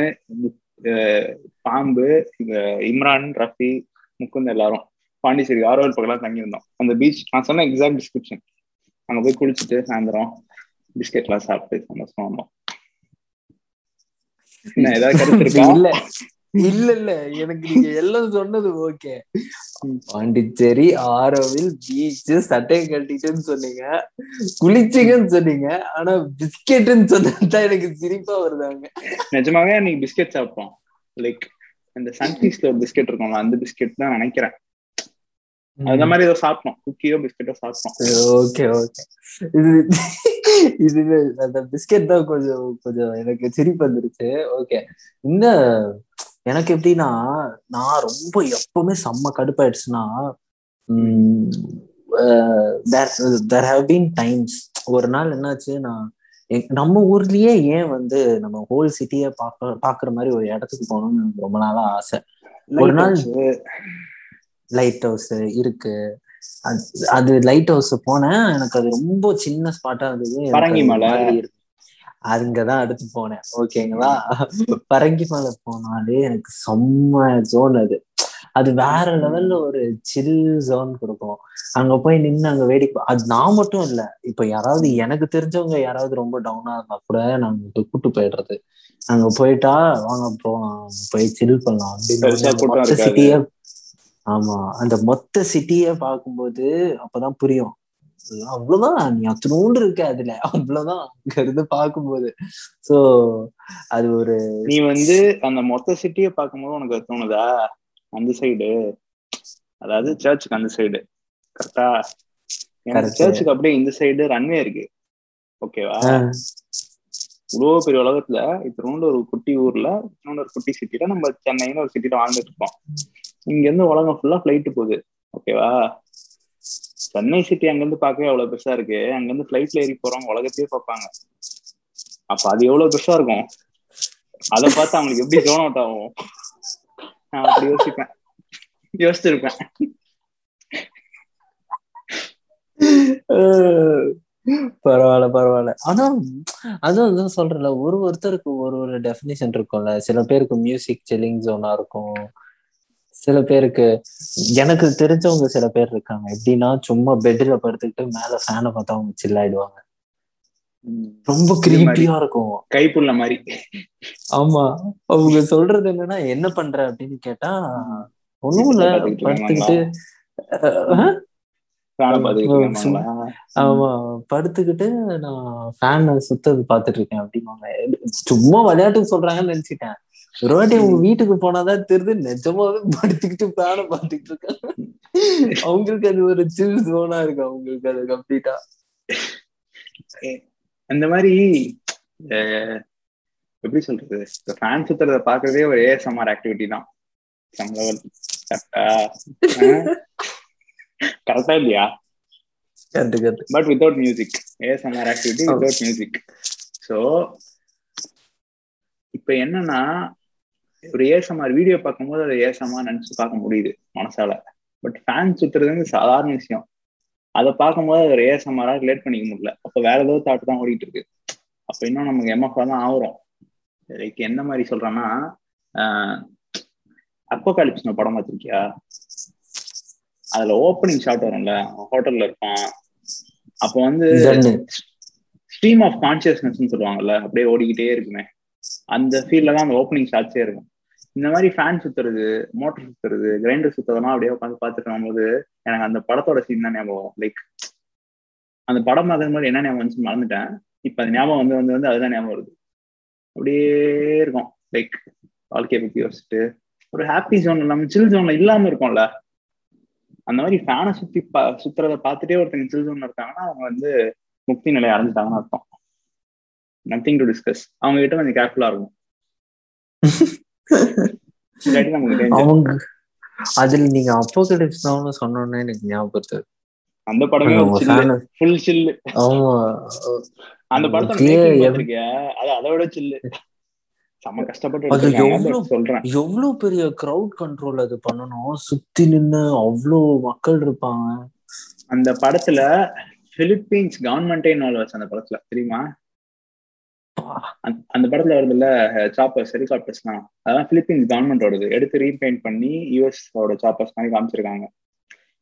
பாம்பு இந்த இம்ரான் ரஃபி முக்குந்த் எல்லாரும். பாண்டிச்சேரி ஆரோவில் பக்கம்லாம் தங்கியிருந்தோம். அந்த பீச் நான் சொன்ன எக்ஸாக்ட் டிஸ்கிரிப்ஷன் அங்க போய் குளிச்சுட்டு சாயந்தரம் பிஸ்கெட்லாம் சாப்பிட்டு சந்தோஷமா இருந்தோம். என்ன ஏதாவது கருத்து இருக்கா? இல்ல இல்ல எனக்கு நீங்க எல்லாம் சொன்னது ஓகே. பாண்டிச்சேரி ஆரோவில் பீச் சட்டையை கட்டிட்டுன்னு சொன்னீங்க. குளிச்சிங்கன்னு சொன்னீங்க. ஆனா பிஸ்கெட்னு சொன்னதுதான் எனக்கு சிரிப்பா வருதாங்க நிஜமாவே அன்னைக்கு பிஸ்கெட் சாப்பிட்டோம் லைக் அந்த சன்ஃபீஸ்ல ஒரு பிஸ்கெட் இருக்கும்ல அந்த பிஸ்கெட் தான் நினைக்கிறேன். அந்த மாதிரி ஏதோ சாப்பிட்டோம் குக்கியோ பிஸ்கெட்டோ சாப்பிட்டோம் ஓகே ஓகே. இது இது அந்த பிஸ்கெட் தான் கொஞ்சம் கொஞ்சம் எனக்கு சிரிப்பு வந்துருச்சு. ஓகே. இந்த எனக்கு எப்படின்னா நான் ரொம்ப எப்பவுமே செம்ம கடுப்பாயிடுச்சுன்னா தெர் ஹவ் பீன் டைம்ஸ் ஒரு நாள் என்னாச்சு நான் நம்ம ஊர்லயே ஏன் வந்து நம்ம ஹோல் சிட்டிய பாக்க பாக்குற மாதிரி ஒரு இடத்துக்கு போகணும்னு எனக்கு ரொம்ப நாளா ஆசை. ஒரு நாள் லைட் ஹவுஸ் இருக்கு. அது- லைட் ஹவுஸ் போனேன். எனக்கு அது ரொம்ப சின்ன ஸ்பாட்டா இருந்தது. இருக்கு. அங்கதான் அடுத்து போனேன். ஓகேங்களா? பரங்கி மலை போனாலே எனக்கு செம்ம ஜோன் அது. அது வேற லெவல்ல ஒரு சில் ஜோன் கொடுக்கும். அங்க போய் நின்னு அங்க வேடிக்கை அது நான் மட்டும் இல்ல. இப்ப யாராவது எனக்கு தெரிஞ்சவங்க யாராவது ரொம்ப டவுனா இருந்தா கூட நாங்க கூட்டு போயிடுறது. அங்க போயிட்டா வாங்க போலாம் போய் சில் பண்ணலாம் அப்படின்னு. சிட்டிய ஆமா. அந்த மொத்த சிட்டிய பார்க்கும்போது அப்பதான் புரியும். அவ்வளவுதான் நீ அத்தனோண்டு இருக்க அதுல. அவ்வளவுதான் அங்க இருந்து பார்க்கும்போது. சோ அது ஒரு நீ வந்து அந்த மொத்த சிட்டியை பார்க்கும்போது உனக்கு தோணுதா? அந்த சைடு அதாவது சர்ச்சுக்கு அந்த சைடு கரெக்டா எனக்கு. சர்ச்சுக்கு அப்படியே இந்த சைடு ரன்வே இருக்கு. ஓகேவா ஆஹ் இவ்வளவு பெரிய உலகத்துல இத்தினோண்டு ஒரு குட்டி ஊர்ல இத்தினோண்டு ஒரு குட்டி சிட்டில நம்ம சென்னைன்னு ஒரு சிட்டில வாழ்ந்துட்டு இருக்கோம் இங்க இருந்து உலகம் ஃபுல்லா ஃபிளைட் போகுது. ஓகேவா சென்னை சிட்டி அங்கிருந்து பார்க்கவே அவ்வளவு பெருசா இருக்கு. அங்கிருந்து ஃபிளைட்ல ஏறி போறவங்க உலகத்தையே பார்ப்பாங்க. அப்ப அது எவ்வளவு பெருசா இருக்கும்? அதை பார்த்து அவங்களுக்கு எப்படி ஜோன் அவுட் ஆகும்? நான் அப்படி யோசிப்பேன். யோசிச்சிருப்பேன். பரவாயில்ல பரவாயில்ல. ஆனா அதான் அதான் சொல்றேன்ல ஒரு ஒருத்தருக்கு ஒரு ஒரு டெஃபினிஷன் இருக்கும்ல. சில பேருக்கு மியூசிக் சில்லிங் ஜோனா இருக்கும். சில பேருக்கு எனக்கு தெரிஞ்சவங்க சில பேர் இருக்காங்க. எப்படின்னா சும்மா பெட்ல படுத்துக்கிட்டு மேல ஃபேனை பார்த்தா அவங்க சில் ஆயிடுவாங்க. ரொம்ப கிரீப்பியா இருக்கும். கைப்புள்ள மாதிரி. ஆமா. அவங்க சொல்றது என்னன்னா என்ன பண்ற? அப்படின்னு கேட்டா ஒண்ணும் இல்ல. படுத்துக்கிட்டு ஆமா, படுத்துக்கிட்டு நான் ஃபேன் சுத்தது பாத்துட்டு இருக்கேன் அப்படின்னாங்க சும்மா விளையாட்டுக்கு சொல்றாங்கன்னு நினைச்சிட்டேன். ஒரு வாட்டி அவங்க வீட்டுக்கு போனாதான் தெரியுது நிஜமாவே படுத்துக்கிட்டு ஃபேனை பாத்துக்கிட்டு இருக்காங்க அவங்களுக்கு அது ஒரு சில் ஜோனா இருக்கு அவங்களுக்கு அது கம்ப்ளீட்டா அந்த மாதிரி எப்படி சொல்றது? இந்த ஃபேன் சுத்துறத பாக்குறதே ஒரு ஏஎஸ்எம்ஆர் ஆக்டிவிட்டி தான். சம் லெவல் கரெக்டா இல்லையா but without music ASMR activity without music so இப்போ என்னன்னா ஒரு ஏஎஸ்எம்ஆர் வீடியோ பார்க்கும்போது அதை ஏஎஸ்எம்ஆர் நினைச்சு பார்க்க முடியுது மனசால. பட் ஃபேன் சுத்துறது வந்து சாதாரண விஷயம். அதை பார்க்கும்போது அது ஒரு ஏஎஸ்எம்ஆரா ரிலேட் பண்ணிக்க முடியல. அப்போ வேற ஏதோ தாட் தான் ஓடிட்டு இருக்கு அப்போ இன்னும் நமக்கு எம்எஃப்ஆ தான் ஆகுறோம். லைக் என்ன மாதிரி சொல்றேன்னா அப்போகாலிப்ஸ் படம் பார்த்திருக்கியா? அதுல ஓப்பனிங் ஷாட் வரும்ல ஹோட்டல்ல இருப்பான். அப்போ வந்து ஸ்ட்ரீம் ஆஃப் கான்சியஸ்னஸ் சொல்லுவாங்கல்ல அப்படியே ஓடிக்கிட்டே இருக்குமே. அந்த ஃபீல்ட்ல தான் அந்த ஓப்பனிங் ஷாட்ஸே இருக்கும். இந்த மாதிரி ஃபேன் சுத்துறது மோட்டர் சுத்துறது கிரைண்டர் சுத்துறதுனா அப்படியே உட்காந்து பாத்துட்டு போது எனக்கு அந்த படத்தோட சீன் தான் ஞாபகம் லைக் அந்த படம் பார்க்கறது மாதிரி என்ன ஞாபகம் வந்துச்சு மறந்துட்டேன். இப்ப அந்த ஞாபகம் வந்து வந்து வந்து அதுதான் ஞாபகம் வருது. அப்படியே இருக்கும். லைக் வாழ்க்கையை பத்தி யோசிச்சுட்டு ஒரு ஹாப்பி ஜோன் நம்ம சில் ஜோன்ல இல்லாம இருக்கும்ல. அந்த மாதிரி ஃபேனை சுத்தி பா சுத்துறத பார்த்துட்டே ஒருத்தங்க சில் ஜோன்ல இருக்காங்கன்னா அவங்க வந்து முக்தி நிலையை அடைஞ்சிட்டாங்கன்னு அர்த்தம். நத்திங் டு டிஸ்கஸ் அவங்க கிட்ட கொஞ்சம் கேர்ஃபுல்லா இருக்கும். அவங்க அதுல நீங்க அப்போகலிப்ஸ் தான் சொன்னோன்னே எனக்கு ஞாபகம் வருது. அந்த படமே ஃபுல் சில்லு ஆமா. அந்த படத்தோட அப்படியே making எவ்- பார்த்திருக்கியா? அது அதை விட சில்லு செம்ம கஷ்டப்பட்டு சொல்றேன். எவ்வளவு பெரிய கிரவுட் கண்ட்ரோல் அது பண்ணணும். சுத்தி நின்னு அவ்வளோ மக்கள் இருப்பாங்க. அந்த படத்துல பிலிப்பீன்ஸ் கவர்மெண்டே இன்வால்வ் அந்த படத்துல. தெரியுமா? அந்த- அந்த படத்துல வருதுல்ல சாப்பர்ஸ் ஹெலிகாப்டர்ஸ்லாம் அதெல்லாம் பிலிப்பீன்ஸ் கவர்மெண்டோடது எடுத்து ரீபெயிண்ட் பண்ணி யூஎஸ் ஓட சாப்பர்ஸ் மாதிரி காமிச்சிருக்காங்க.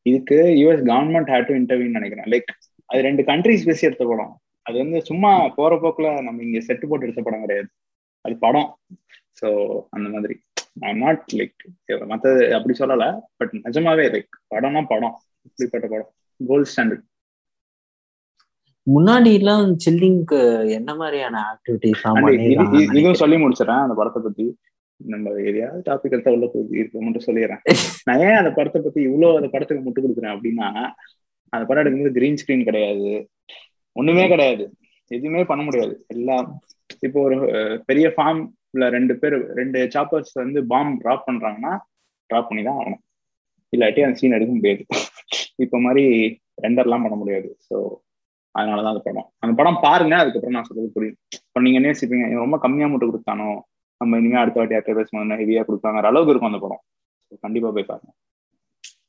இதுக்கு US government had to interview நினைக்கிறேன். லைக் அது ரெண்டு கண்ட்ரிஸ் பேசி எடுத்த படம். அது வந்து சும்மா போற போக்குல நம்ம இங்க செட்டு போட்டு எடுத்த படம் கிடையாது. அது படம். ஸோ அந்த மாதிரி. ஐம் நாட் லைக் மற்றது அப்படி சொல்லலை. பட் நிஜமாவே லைக் படம்னா படம். இப்படிப்பட்ட படம். கோல்ட் ஸ்டாண்டர்ட் முன்னாடி எல்லாம் சில்லிங்க்கு என்ன மாதிரியான ஆக்டிவிட்டிஸ் இதுவும் சொல்லி முடிச்சிடறேன். அந்த படத்தை பத்தி நம்ம எதையாவது டாபிக் எடுத்தா உள்ள போய் இருக்க மட்டும் சொல்லிடுறேன். நான் ஏன் அந்த படத்தை பத்தி இவ்வளவு அந்த படத்துக்கு முட்டு கொடுக்குறேன் அப்படின்னா அந்த படம் எடுக்கும்போது கிரீன் ஸ்கிரீன் கிடையாது. ஒண்ணுமே கிடையாது. எதுவுமே பண்ண முடியாது. எல்லாம் இப்போ ஒரு பெரிய ஃபார்ம்ல ரெண்டு பேர் ரெண்டு சாப்பர்ஸ் வந்து பாம் டிராப் பண்றாங்கன்னா டிராப் பண்ணி தான் ஆகணும். இல்லாட்டி அந்த சீன் எடுக்க முடியாது. இப்ப மாதிரி ரெண்டர்லாம் பண்ண முடியாது. ஸோ அதனாலதான் அந்த படம். அந்த படம் பாருங்க அதுக்கப்புறம் நான் சொல்றது புரியும். இப்போ நீங்க நேசிப்பீங்க ரொம்ப கம்மியா மட்டும் கொடுத்தானோ? நம்ம இனிமே அடுத்த வாட்டி பேசும்போது ஹெவியா கொடுத்தாங்க அளவுக்கு இருக்கும் அந்த படம். கண்டிப்பா போய் பாருங்க.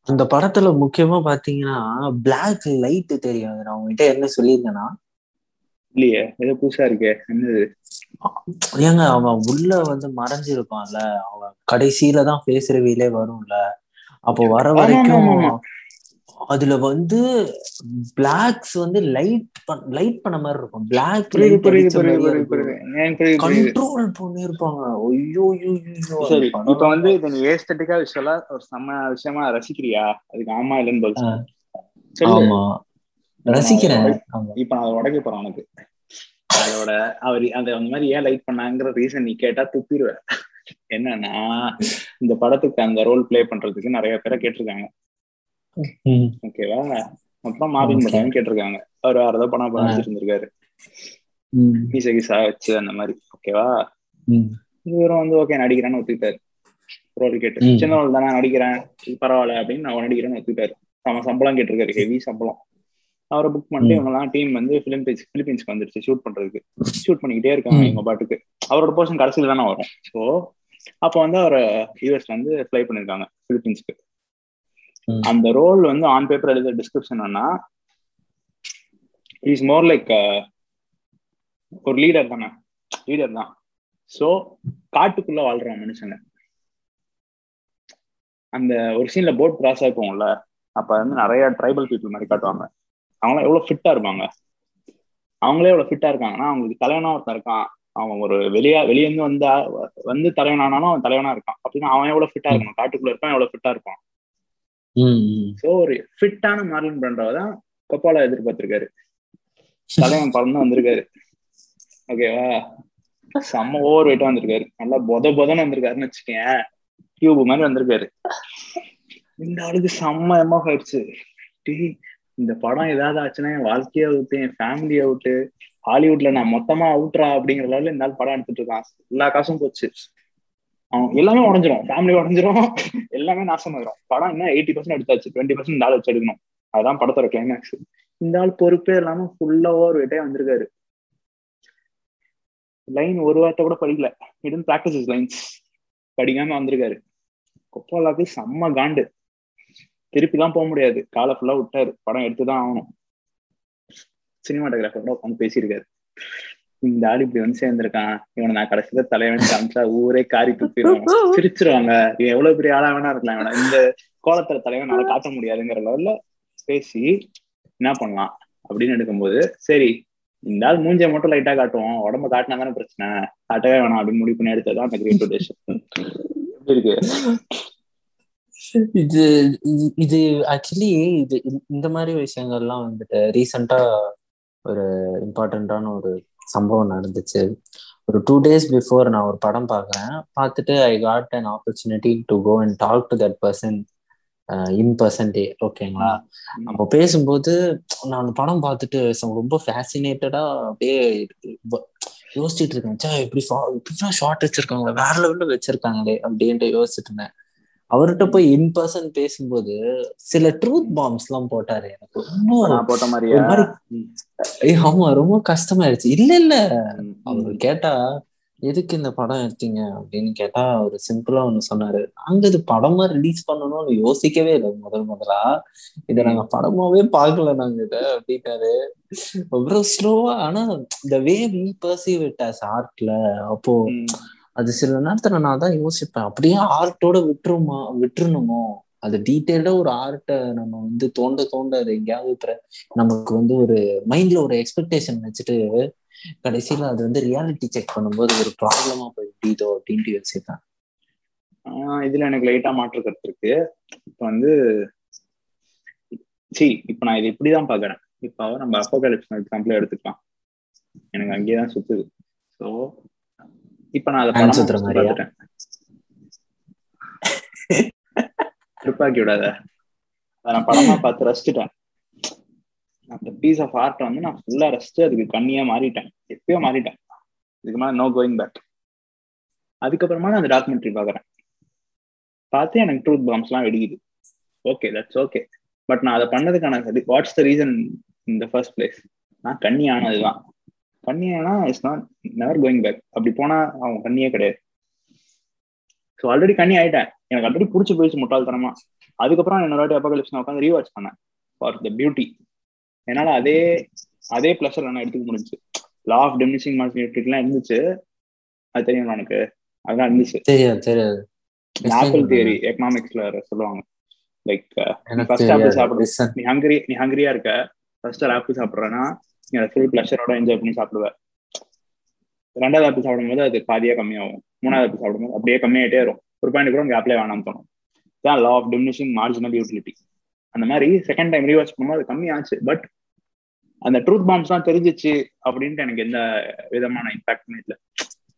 அந்த படத்துல முக்கியமா பாத்தீங்கன்னா பிளாக் லைட் தெரியும். நான் உங்ககிட்ட என்ன சொல்லியிருந்தேன்னா இல்லையே ஏதோ புதுசா இருக்கே. என்னது? ஏங்க அவன் உள்ள வந்து மறைஞ்சிருப்பான்ல. அவன் கடைசியில தான் ரிவீலே வரும்ல. அப்போ வர வரைக்கும். அதுல வந்து பிளாக்ஸ் வந்து லைட் லைட் பண்ண மாதிரி இருக்கும். பிளாக் கண்ட்ரோல் பண்ணிருப்பாங்க. ஐயோ சரி இப்ப வந்து இதை நீ ஏஸ்தட்டிக்கா விஷயலா ஒரு செம்ம விஷயமா ரசிக்கிறியா? அதுக்கு ஆமா இல்லைன்னு பதில் ஆமா. ரசிக்கிறேன். இப்ப நான் உடைக்க போறேன் உனக்கு. அதோட அவர் அந்த மாதிரி ஏன் லைட் பண்ணாங்கிற ரீசன் நீ கேட்டா துப்பிடுவேன். என்னன்னா இந்த படத்துக்கு அந்த ரோல் ப்ளே பண்றதுக்கு நிறைய பேரை கேட்டிருக்காங்க. ஓகேவா மார்வின் Okay. பட்டான்னு கேட்டிருக்காங்க. அவர் வேற ஏதோ படம் ஆ. வச்சிருந்திருக்காரு ம், மீச கீசா வச்சு அந்த மாதிரி. ஓகேவா. இவரும் வந்து ஓகே நடிக்கிறேன்னு ஒத்துக்கிட்டாரு. ரோல் கேட்டு. ம். சின்ன ரோல் தானே நடிக்கிறேன். பரவாயில்ல அப்படின்னு நான் நடிக்கிறேன்னு ஒத்துக்கிட்டாரு. அவன் சம்பளம் கேட்டிருக்காரு. ஹெவி சம்பளம். அவரை புக் பண்ணிட்டு ம். இவங்கலாம் டீம் வந்து பிலிப்பீன்ஸ் பிலிப்பீன்ஸ்க்கு வந்துருச்சு. ஷூட் பண்றதுக்கு. ஷூட் பண்ணிக்கிட்டே இருக்காங்க. இவங்க பாட்டுக்கு. அவரோட போர்ஷன் கடைசியில் தானே வரும். ஸோ அப்போ வந்து அவரை யூஎஸ்ல வந்து ஃப்ளை பண்ணிருக்காங்க பிலிப்பீன்ஸ்க்கு. அந்த ரோல் வந்து ஆன் பேப்பர் எழுத டிஸ்கிரிப்ஷன் என்னன்னா இஸ் மோர் லைக் ஒரு லீடர் தானே? லீடர் தான். ஸோ காட்டுக்குள்ள வாழ்ற மனுஷங்க. அந்த ஒரு சீன்ல போட் கிராஸ் ஆயிருக்கும்ல அப்ப வந்து நிறைய ட்ரைபல் பீப்புள் மாதிரி காட்டுவாங்க. அவங்களாம் எவ்வளவு ஃபிட்டா இருப்பாங்க? அவங்களே எவ்வளவு ஃபிட்டா இருக்காங்கன்னா அவங்களுக்கு தலைவனா ஒருத்தன் இருக்கான். அவன் ஒரு வெளியா வெளியே இருந்து வந்து வந்து தலைவன் அவன் தலைவனா இருக்கான். அப்படின்னா அவன் எவ்வளவு ஃபிட்டா இருக்கணும்? காட்டுக்குள்ள இருப்பான் எவ்வளவு ஃபிட்டா இருப்பான்? சோ ஒரு ஃபிட்டான மார்லின் பிரண்டாவை தான் கொப்பாலா எதிர்பார்த்திருக்காரு. தலைவன் பறந்து வந்திருக்காரு. ஓகேவா செம்ம ஓவர் வெயிட்டா வந்திருக்காரு. நல்லா பொத பொதன்னு வந்திருக்காருன்னு வச்சுக்கேன் டியூப் மாதிரி வந்திருக்காரு. இந்த ஆளுக்கு செம்ம எம்மா ஆயிடுச்சு. இந்த படம் ஏதாவது ஆச்சுன்னா என் வாழ்க்கையை விட்டு என் ஃபேமிலியை அவுட்டு ஹாலிவுட்ல நான் மொத்தமா அவுட்ரா அப்படிங்கிற லெவலில் இந்த படம் எடுத்துட்டு இருக்கான். எல்லா காசும் போச்சு. அவன் எல்லாமே உடஞ்சிரும். ஃபேமிலி உடஞ்சிரும். எல்லாமே நாசம் ஆயிரும். படம் என்ன எயிட்டி பர்சன்ட் எடுத்தாச்சு டுவெண்ட்டி பர்சன்ட் இந்த ஆள் வச்சு எடுக்கணும். அதுதான் படத்தோட கிளைமேக்ஸ் இந்த ஆள் பொறுப்பே இல்லாம ஃபுல்லா ஓவர் வெட்டே வந்திருக்காரு. லைன் ஒரு வார்த்தை கூட படிக்கல. இடன் பிராக்டிஸ் லைன்ஸ் படிக்காம வந்திருக்காரு. கொப்பாலாக்கு செம்ம காண்டு. திருப்பிலாம் போக முடியாது. காலை ஃபுல்லா விட்டாரு. படம் எடுத்துதான் ஆகணும். சினிமாட்டோகிராஃபர் உட்காந்து பேசியிருக்காரு. இந்த ஆள் இப்படி வந்து சேர்ந்திருக்கான். இவனை நான் கடைசியில தலைவன் காமிச்சா ஊரே காரி துப்பிடுவாங்க சிரிச்சிருவாங்க. எவ்வளவு பெரிய ஆளா வேணா இருக்கலாம். இவனை இந்த கோலத்துல தலைவன் நல்லா காட்ட முடியாதுங்கிற லெவல்ல பேசி என்ன பண்ணலாம்? அப்படின்னு எடுக்கும்போது சரி இந்த ஆள் மூஞ்ச மட்டும் லைட்டா காட்டுவோம். உடம்ப காட்டினா தானே பிரச்சனை. காட்டவே வேணாம் அப்படின்னு முடிவு பண்ணி எடுத்ததுதான் அந்த கிரேட் எப்படி இருக்கு? இது இது ஆக்சுவலி இது இந்த மாதிரி விஷயங்கள்லாம் வந்துட்டு ரீசெண்டா ஒரு இம்பார்ட்டன்டான ஒரு சம்பவம் நடந்துச்சு. ஒரு டூ டேஸ் பிஃபோர் நான் ஒரு படம் பார்க்குறேன். பார்த்துட்டு I got an opportunity to go and talk to that person in பர்சன்டே ஓகேங்களா நம்ம பேசும்போது நான் படம் பார்த்துட்டு ரொம்ப ஃபேசினேட்டடா அப்படியே யோசிச்சுட்டு இருக்கேன். சா இப்படி இப்படிதான் ஷார்ட் வச்சிருக்காங்களே வேற லெவல்ல வச்சிருக்காங்களே அப்படின்ட்டு யோசிச்சுட்டு இருந்தேன். அவர்கிட்ட போய் இன் பர்சன் பேசும்போது சில ட்ரூத் பாம்ஸ் எல்லாம் போட்டாரு எனக்கு. ரொம்ப போட்ட மாதிரி ஆமா ரொம்ப கஷ்டமாயிருச்சு. இல்ல இல்ல. அவரு கேட்டா எதுக்கு இந்த படம் எடுத்தீங்க? அப்படின்னு கேட்டா அவர் சிம்பிளா ஒண்ணு சொன்னாரு. நாங்க இது படமா ரிலீஸ் பண்ணணும்னு யோசிக்கவே இல்லை முதல் முதலா. இதை நாங்க படமாவே பார்க்கல நாங்க இத அப்படின்னாரு. அப்புறம் ஸ்லோவா ஆனா இந்த way we perceive it as ஆர்ட்ல அப்போ அது சில நேரத்துல நான் தான் யோசிப்பேன். அப்படியே ஆர்ட்டோட விட்டுருமா விட்டுருணுமோ அது டீட்டெயிலா ஒரு ஆர்ட்டை நம்ம வந்து தோண்ட தோண்ட அது எங்கேயாவது நமக்கு வந்து ஒரு மைண்ட்ல ஒரு எக்ஸ்பெக்டேஷன் வச்சுட்டு கடைசியில அது வந்து ரியாலிட்டி செக் பண்ணும்போது ஒரு ப்ராப்ளமா போய் முடியுதோ அப்படின்ட்டு யோசிப்பேன். இதுல எனக்கு லைட்டா மாற்று கருத்து இருக்கு. இப்ப வந்து சி இப்ப நான் இது இப்படிதான் பாக்குறேன் இப்ப நம்ம அப்போகாலிப்ஸ் எக்ஸாம்பிள் எடுத்துக்கலாம். எனக்கு அங்கேயேதான் சுத்துது. ஸோ இப்ப நான் அதை சுத்துற திருப்பாக்கி விடாத. அதை நான் படமா பார்த்து ரசிச்சுட்டேன். அந்த பீஸ் ஆஃப் ஆர்ட் வந்து நான் ஃபுல்லா ரசிச்சு அதுக்கு கண்ணியா மாறிட்டேன். எப்பயோ மாறிட்டேன். இதுக்கு மேலே நோ கோயிங் பேக் அதுக்கப்புறமா நான் அந்த டாக்குமெண்ட்ரி பாக்குறேன் பார்த்து எனக்கு ட்ரூத் பாம்ஸ் எல்லாம் வெடிக்குது. ஓகே தட்ஸ் ஓகே பட் நான் அதை பண்ணதுக்கான what's the reason in the first place நான் கண்ணி ஆனதுதான் கண்ணியானா it's not never going back அப்படி போனா அவன் கண்ணியே கிடையாது. ஸோ ஆல்ரெடி கண்ணி ஆயிட்டேன். எனக்கு ஆல்ரெடி பிடிச்சி போயிடுச்சு முட்டாள்தனமா. அதுக்கப்புறம் என்னோட வாட்டி அப்பகலிப்ஸ் நான் உட்காந்து ரீவாச் பண்ணேன். ஃபார் த பியூட்டி என்னால அதே அதே பிளஸர் நான் எடுத்துக்க முடிஞ்சு லா ஆஃப் டெமினிஷிங் மார்க்கெட்லாம் இருந்துச்சு. அது தெரியும் எனக்கு அதெல்லாம் இருந்துச்சு. தெரியாது தெரியாது. ஆப்பிள் தியரி எக்கனாமிக்ஸ்ல சொல்லுவாங்க. லைக் ஃபர்ஸ்ட் ஆப்பிள் சாப்பிடு. நீ ஹங்கரி நீ ஹங்கரியா இருக்க. ஃபர்ஸ்ட் ஆப்பிள் சாப்பிட்றேன்னா ஃபுல் ப்ளஷரோட என்ஜாய் பண்ணி சாப்பிடுவேன். ரெண்டாவது ஆப்பிள் சாப்பிடும்போது அது பாதியா கம்மியாகும். மூணாவது ஆப்பிள் சாப்பிடும்போது அப்படியே கம்மியாயிட்டே வரும். ஒரு பாயிண்ட் கூட உங்க ஆப்பிளே வேணாம்னு தோணும். தான் law of diminishing marginal utility அந்த மாதிரி செகண்ட் டைம் ரீவாச் பண்ணும்போது அது கம்மியாச்சு. பட் அந்த ட்ரூத் பாம்ஸ் தான் தெரிஞ்சிச்சு அப்படின்ட்டு எனக்கு எந்த விதமான இம்பாக்டுமே இல்லை.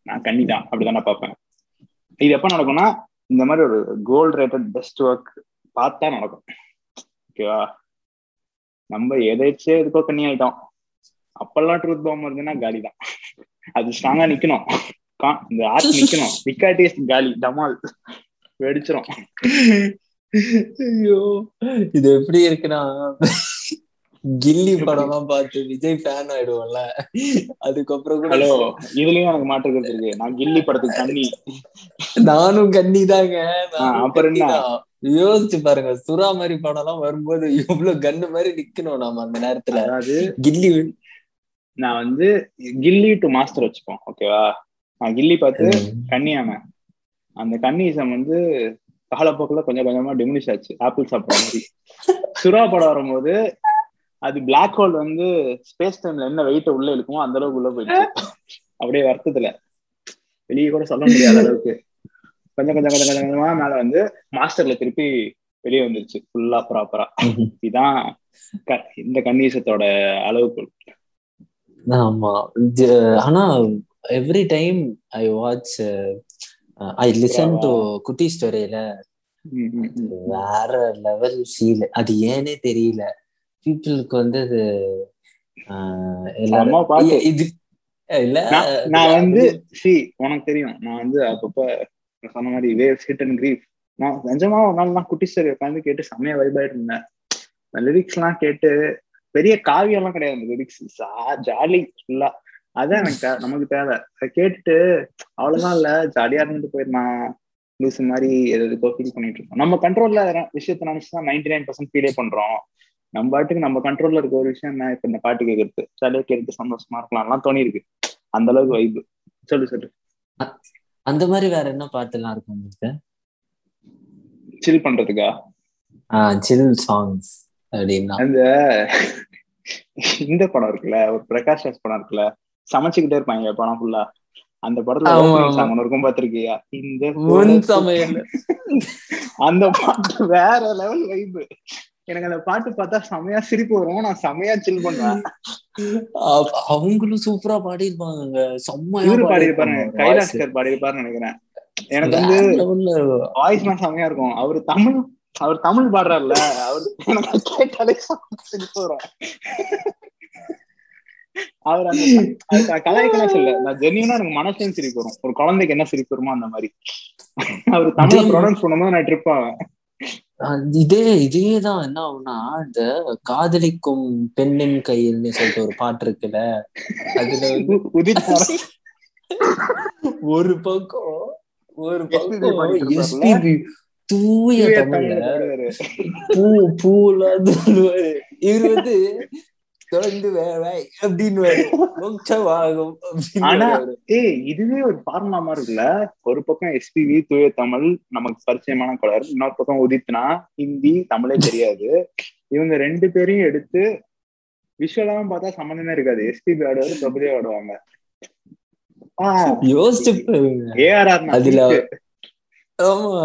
நான் கண்ணி தான் அப்படிதான் நான் பார்ப்பேன். இது எப்ப நடக்கும்னா இந்த மாதிரி ஒரு கோல்டு ரேட்டட் பெஸ்ட் ஒர்க் பார்த்தா நடக்கும். ஓகேவா? நம்ம எதாச்சும் எதுக்கோ கண்ணி ஆயிட்டோம் அப்பெல்லாம் ட்ரூத் பாம் இருந்துன்னா காலி தான் அது ஸ்ட்ராங்கா நிக்கணும். இந்த ஆர்ட் நிக்கணும். நிக்காட்டி காலி டமால். வெடிச்சிரும். ஐயோ. இது எப்படி இருக்குன்னா கில்லி படம் எல்லாம் பார்த்து விஜய் ஃபேன் ஆயிடுவோம்ல. அதுக்கப்புறம் கூட ஹலோ இதுலயும் எனக்கு மாற்றுக்கிறது இருக்கு. நான் கில்லி படத்துக்கு தண்ணி. நானும் கண்ணி தாங்க. அப்புறம் யோசிச்சு பாருங்க சுறா மாதிரி படம் எல்லாம் வரும்போது எவ்வளவு கன்னு மாதிரி நிக்கணும் நாம அந்த நேரத்துல. கில்லி நான் வந்து கில்லி டு மாஸ்டர் வச்சுப்போம் ஓகேவா நான் கில்லி பார்த்து கன்னியாம அந்த கன்னிசம் வந்து காலப்போக்கில் கொஞ்சம் கொஞ்சமா டிமினிஷ் ஆச்சு. ஆப்பிள் சாப்பிட்ற மாதிரி. சுறா படம் வரும்போது அது பிளாக் ஹோல் வந்து ஸ்பேஸ் டைம்ல என்ன வெயிட்ட உள்ள இருக்குமோ அந்த அளவுக்கு உள்ள போயிடுச்சு. அப்படியே வருத்தத்துல. வெளியே கூட சொல்ல முடியாத அளவுக்கு. கொஞ்சம் கொஞ்சம் கொஞ்சம் கொஞ்சம் கொஞ்சமா மேல வந்து மாஸ்டர்ல திருப்பி வெளியே வந்துருச்சு. ஃபுல்லா ப்ராப்பரா இதான் க- இந்த கன்னிசத்தோட அளவுக்கு ஆமா. ஆனா every time I watch I listen to குட்டி ஸ்டோரியில. வேற லெவல் ஃபீல் அது ஏனே தெரியல. பீப்புளுக்கு வந்து அது இது இல்ல நான் வந்து சி உனக்கு தெரியும். நான் வந்து அப்பப்ப சொன்ன மாதிரி வேவ் ஹிட் அண்ட் கிரீஃப் நான் நிஜமா ஒரு நாள் நான் குட்டி ஸ்டோரி உட்காந்து கேட்டு செம்மையா வைபாயிட்டு இருந்தேன். லிரிக்ஸ் எல்லாம் கேட்டு பெரிய காவியம் எல்லாம் கிடையாது அந்த லிரிக்ஸ் ஜாலி ஃபுல்லா அதான் எனக்கு நமக்கு தேவை. அதை கேட்டுட்டு அவ்வளவுதான் இல்ல ஜாலியா இருந்துட்டு போயிருந்தான் லூசு மாதிரி எதுக்கோ ஃபீல் பண்ணிட்டு இருக்கோம். நம்ம கண்ட்ரோல்ல விஷயத்த நினைச்சுதான் நைன்டி நைன் பர்சன்ட் ஃபீலே பண்றோம். நம்ம பாட்டுக்கு நம்ம கண்ட்ரோல்ல இருக்க ஒரு விஷயம் என்ன இப்ப இந்த பாட்டு கேட்கறது ஜாலியா கேட்டு சந்தோஷமா இருக்கலாம் தோணி இருக்கு அந்த அளவுக்கு வைப்பு சொல்லு சொல்லு. அந்த மாதிரி வேற என்ன பாட்டுலாம் இருக்கும் உங்களுக்கு? சில் பண்றதுக்கா? சில் சாங்ஸ் அப்படின்னா. அந்த இந்த படம் இருக்குல்ல ஒரு பிரகாஷ் ராஜ் படம் இருக்குல்ல சமைச்சுக்கிட்டே இருப்பாங்க படம் ஃபுல்லா அந்த படத்துல இருக்கும் பாத்திருக்கியா இந்த முன் கோலத்து- சமையல். அந்த பாட்டு வேற லெவல் வைப்பு எனக்கு அந்த பாட்டு பார்த்தா செமையா சிரிப்பு வரும். நான் செமையா சில் பண்ணுவேன். அவ- அவங்களும் சூப்பரா பாடியிருப்பாங்க செம்மையா இவரு பாடியிருப்பாரு. பாடியிருப்பாங்க. கைலாஷ்கர் பாடியிருப்பாருன்னு நினைக்கிறேன். எனக்கு வந்து வாய்ஸ் செமையா இருக்கும். அவரு தமிழ் அவர் தமிழ் பாடுறாருல அவர் எனக்கு கேட்டாலே வரும் அவர் அந்த அது கலாய்க்கலாம் சொல்ல நான் ஜென்யூனா எனக்கு மனசும் சிரிப்பு வரும். ஒரு குழந்தைக்கு என்ன சிரிப்பு வருமோ அந்த மாதிரி. அவர் தமிழ ப்ரொனவுன்ஸ் பண்ணும்போது நான் ட்ரிப் ஆவேன். இதே இதேதான் என்ன ஆகும்னா இந்த காதலிக்கும் பெண்ணின் கையில்னு சொல்லிட்டு ஒரு பாட்டு இருக்குல்ல அதுல ஒரு பக்கம் ஒரு பக்கம் தூய பாடுவாரு. பூ பூலாம் சொல்லுவாரு. இவர் வந்து தொடர்ந்து வேலை அப்படின்னு இதுவே ஒரு ஃபார்முலா மாதிரி இருக்குல்ல ஒரு பக்கம் எஸ்பிவி தூய தமிழ் நமக்கு பரிச்சயமான கலர். இன்னொரு பக்கம் உதித்னா ஹிந்தி தமிழே தெரியாது. இவங்க ரெண்டு பேரையும் எடுத்து விஷுவலாவும் பார்த்தா சம்மந்தமே இருக்காது. எஸ்பிபி ஆடுவாரு பிரபுதே ஆடுவாங்க. யோசிச்சு அதுல ஆமா.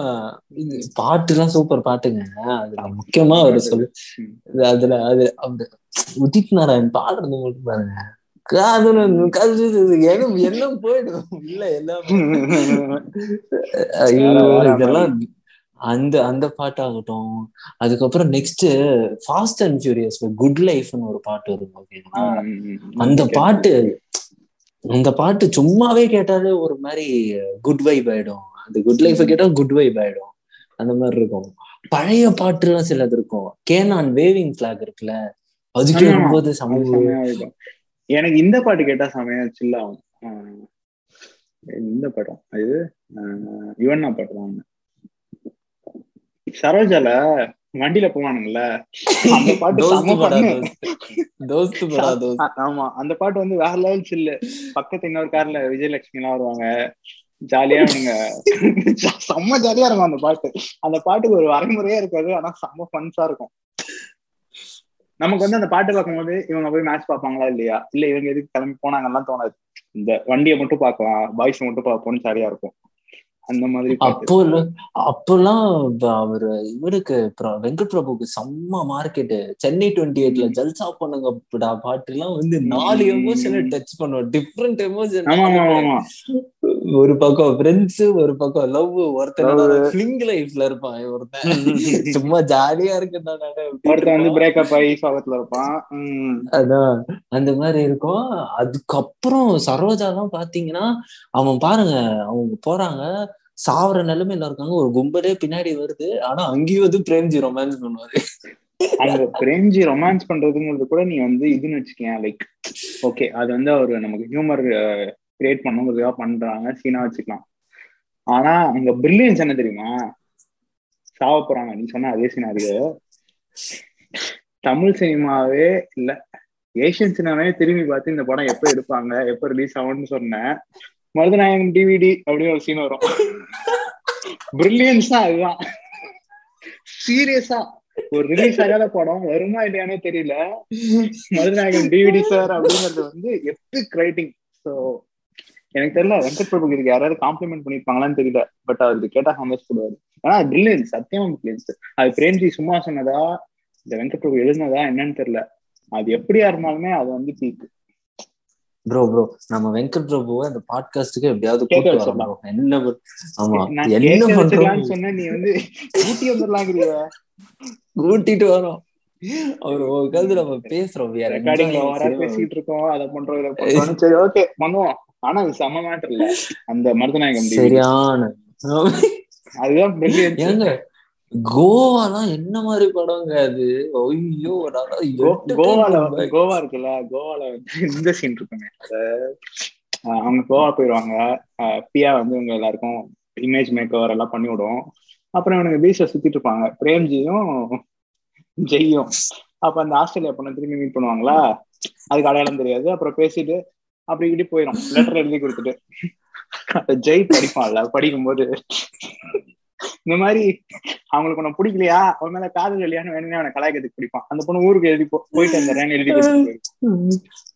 இது பாட்டுலாம் சூப்பர் பாட்டுங்க. அதுல முக்கியமா அவர் சொல்லு அதுல அது அந்த உதித் நாராயண் பாடுறது மட்டும் பாருங்க. காதல் எண்ணம் போயிடும். இல்ல எல்லாம் இதெல்லாம் அந்த அந்த பாட்டாகட்டும். அதுக்கப்புறம் next fast and furious good லைஃப்னு ஒரு பாட்டு வரும் ஓகேங்களா? அந்த பாட்டு அந்த பாட்டு சும்மாவே கேட்டாலே ஒரு மாதிரி குட் வைப் ஆயிடும். அந்த குட் லைஃப் கேட்டா குட் வைப் ஆயிடும். அந்த மாதிரி இருக்கும். பழைய பாட்டு எல்லாம் சிலது இருக்கும். கேனான் வேவிங் பிளாக் இருக்குல்ல? அது ஆமா. கேட்கும்போது அது சமூக செமையா இருக்கும் எனக்கு இந்த பாட்டு கேட்டா செமையா சில்ல ஆகும். இந்த படம் ஆஹ் யுவன்னா பாட்டு தான். சரோஜால வண்டியில போவானுங்கல்ல? அந்த பாட்டு ஆமா. அந்த பாட்டு வந்து வேற லெவல் சில்லு பக்கத்து இன்னொரு கார்ல விஜயலட்சுமி எல்லாம் வருவாங்க. ஜாலியா அவனுங்க செம்ம ஜாலியா இருக்கும் அந்த பாட்டு. அந்த பாட்டுக்கு ஒரு வரைமுறையே இருக்காது ஆனா செம்ம ஃபன்ஸா இருக்கும். நமக்கு வந்து அந்த பாட்டு பார்க்கும்போது இவங்க போய் மேட்ச் பார்ப்பாங்களா இல்லையா? இல்ல இவங்க எதுக்கு கிளம்பி போனாங்கலாம் தோணாது. இந்த வண்டியை மட்டும் பார்க்கலாம் பாய்ஸ் மட்டும் பார்ப்போம்னு ஜாலியா இருக்கும். அந்த மாதிரி. அப்போ அப்போல்லாம் அவரு இவருக்கு வெங்கட் பிரபுக்கு செம்ம மார்க்கெட் சென்னை டுவெண்ட்டி எயிட்ல ஜல்சா பண்ணுங்க பாட்டு எல்லாம் வந்து நாலு. எமோஷனை டச் பண்ணுவோம் டிஃப்ரெண்ட் எமோஷன் ஆமா ஆமா ஆமா ஒரு பக்கம் ஃப்ரெண்ட்ஸ் ஒரு பக்கம் லவ் ஒருத்தன் Love. ஃபிளிங் லைஃப்ல இருப்பான் ஒருத்தன். சும்மா ஜாலியா அப்படின்னு ஒருத்தன் வந்து. பிரேக்கப் ஆகி சோகத்துல இருப்பான். அதான். அந்த மாதிரி இருக்கும். அதுக்கப்புறம் சரோஜா எல்லாம் பாத்தீங்கன்னா அவன் பாருங்க அவங்க போறாங்க சாவர நிலைமையில இருக்காங்க. ஒரு கும்பலே பின்னாடி வருது. ஆனா அங்கேயும் வந்து பிரேம்ஜி ரொமான்ஸ் பண்ணுவாரு. அவங்க பிரேம்ஜி ரொமான்ஸ் பண்றதுங்கிறது கூட நீ வந்து இதுன்னு வச்சுக்கேன் லைக் ஓகே அது வந்து அவர் நமக்கு ஹியூமர் கிரியேட் பண்ணுங்கிறதுக்காக பண்றாங்க. சீனா வச்சுக்கலாம். ஆனா அங்க பிரில்லியன்ஸ் என்ன தெரியுமா? சாவ போறாங்க. நீ சொன்ன அதே இருக்கு. தமிழ் சினிமாவே இல்ல. ஏசியன் சினிமாவே திரும்பி பார்த்து இந்த படம் எப்ப எடுப்பாங்க எப்ப ரிலீஸ் ஆகும்னு சொன்னேன் மருதநாயகம் டிவிடி அப்படின்னு ஒரு சீன் வரும். பிரில்லியன்ஸ் தான் அதுதான். சீரியஸா ஒரு ரிலீஸ் ஆகாத படம். வருமா இல்லையானே தெரியல. மருதநாயகம் டிவிடி சார் அப்படிங்கிறது வந்து எப்பிக் ரைட்டிங் ஸோ எனக்கு தெரியல வெங்கட் பிரபுக்கு இதுக்கு யாராவது காம்ப்ளிமெண்ட் பண்ணிருப்பாங்களான்னு தெரியல. பட் அவருக்கு கேட்டா சந்தோஷப்படுவாரு ஆனா பிரில்லியன்ஸ் சத்தியமா பிரில்லியன்ஸ் அது பிரேம்ஜி சும்மா சொன்னதா இந்த வெங்கட் பிரபு எழுதினதா என்னன்னு தெரியல. அது எப்படியா இருந்தாலுமே அது வந்து பீக் ப்ரோ ப்ரோ நம்ம வெங்கட் பிரபுவை அந்த பாட்காஸ்டுக்கு எப்படியாவது கூட்டு. வரணும் என்ன? ஆமா என்ன கேட்க பண்றோம் வச்சுக்கலாம்னு சொன்னேன் நீ வந்து ஊட்டி வந்துடலாங்கிறிய கூட்டிட்டு வரோம். அவர் உட்காந்து நம்ம பேசுறோம். பேசிட்டு இருக்கோம் அதை பண்றோம் இதை பண்றோம் சரி ஓகே பண்ணுவோம். ஆனா அது செம்ம மேட்டர் இல்ல. அந்த மருதநாயகம். சரியான அதுதான். ஏங்க கோவாலாம் என்ன மாதிரி படங்க அது? ஐயோ கோவால கோவா இருக்குல்ல கோவால வந்து இந்த சீன் இருக்குங்க அவங்க கோவா போயிடுவாங்க ஆஹ் பியா வந்து இவங்க எல்லாருக்கும் இமேஜ் மேக் ஓவர் எல்லாம் பண்ணி விடும். அப்புறம் இவனுங்க பீச்ல சுத்திட்டு இருப்பாங்க. பிரேம்ஜியும் ஜெய்யும். அப்ப அந்த ஆஸ்திரேலியா பொண்ணை திரும்பி மீட் பண்ணுவாங்களா? அதுக்கு அடையாளம் தெரியாது. அப்புறம் பேசிட்டு அப்படி இப்படி போயிடும் லெட்டர் எழுதி கொடுத்துட்டு. ஜெய் படிப்பான்ல படிக்கும்போது. இந்த மாதிரி அவங்களுக்கு உன்னை பிடிக்கலையா? அவன் மேல காதல் இல்லையான்னு வேணும்னே அவனை கலாய்க்கிறதுக்கு பிடிப்பான். அந்த பொண்ணு ஊருக்கு எழுதி போயிட்டு வந்துடுறேன்னு எழுதி.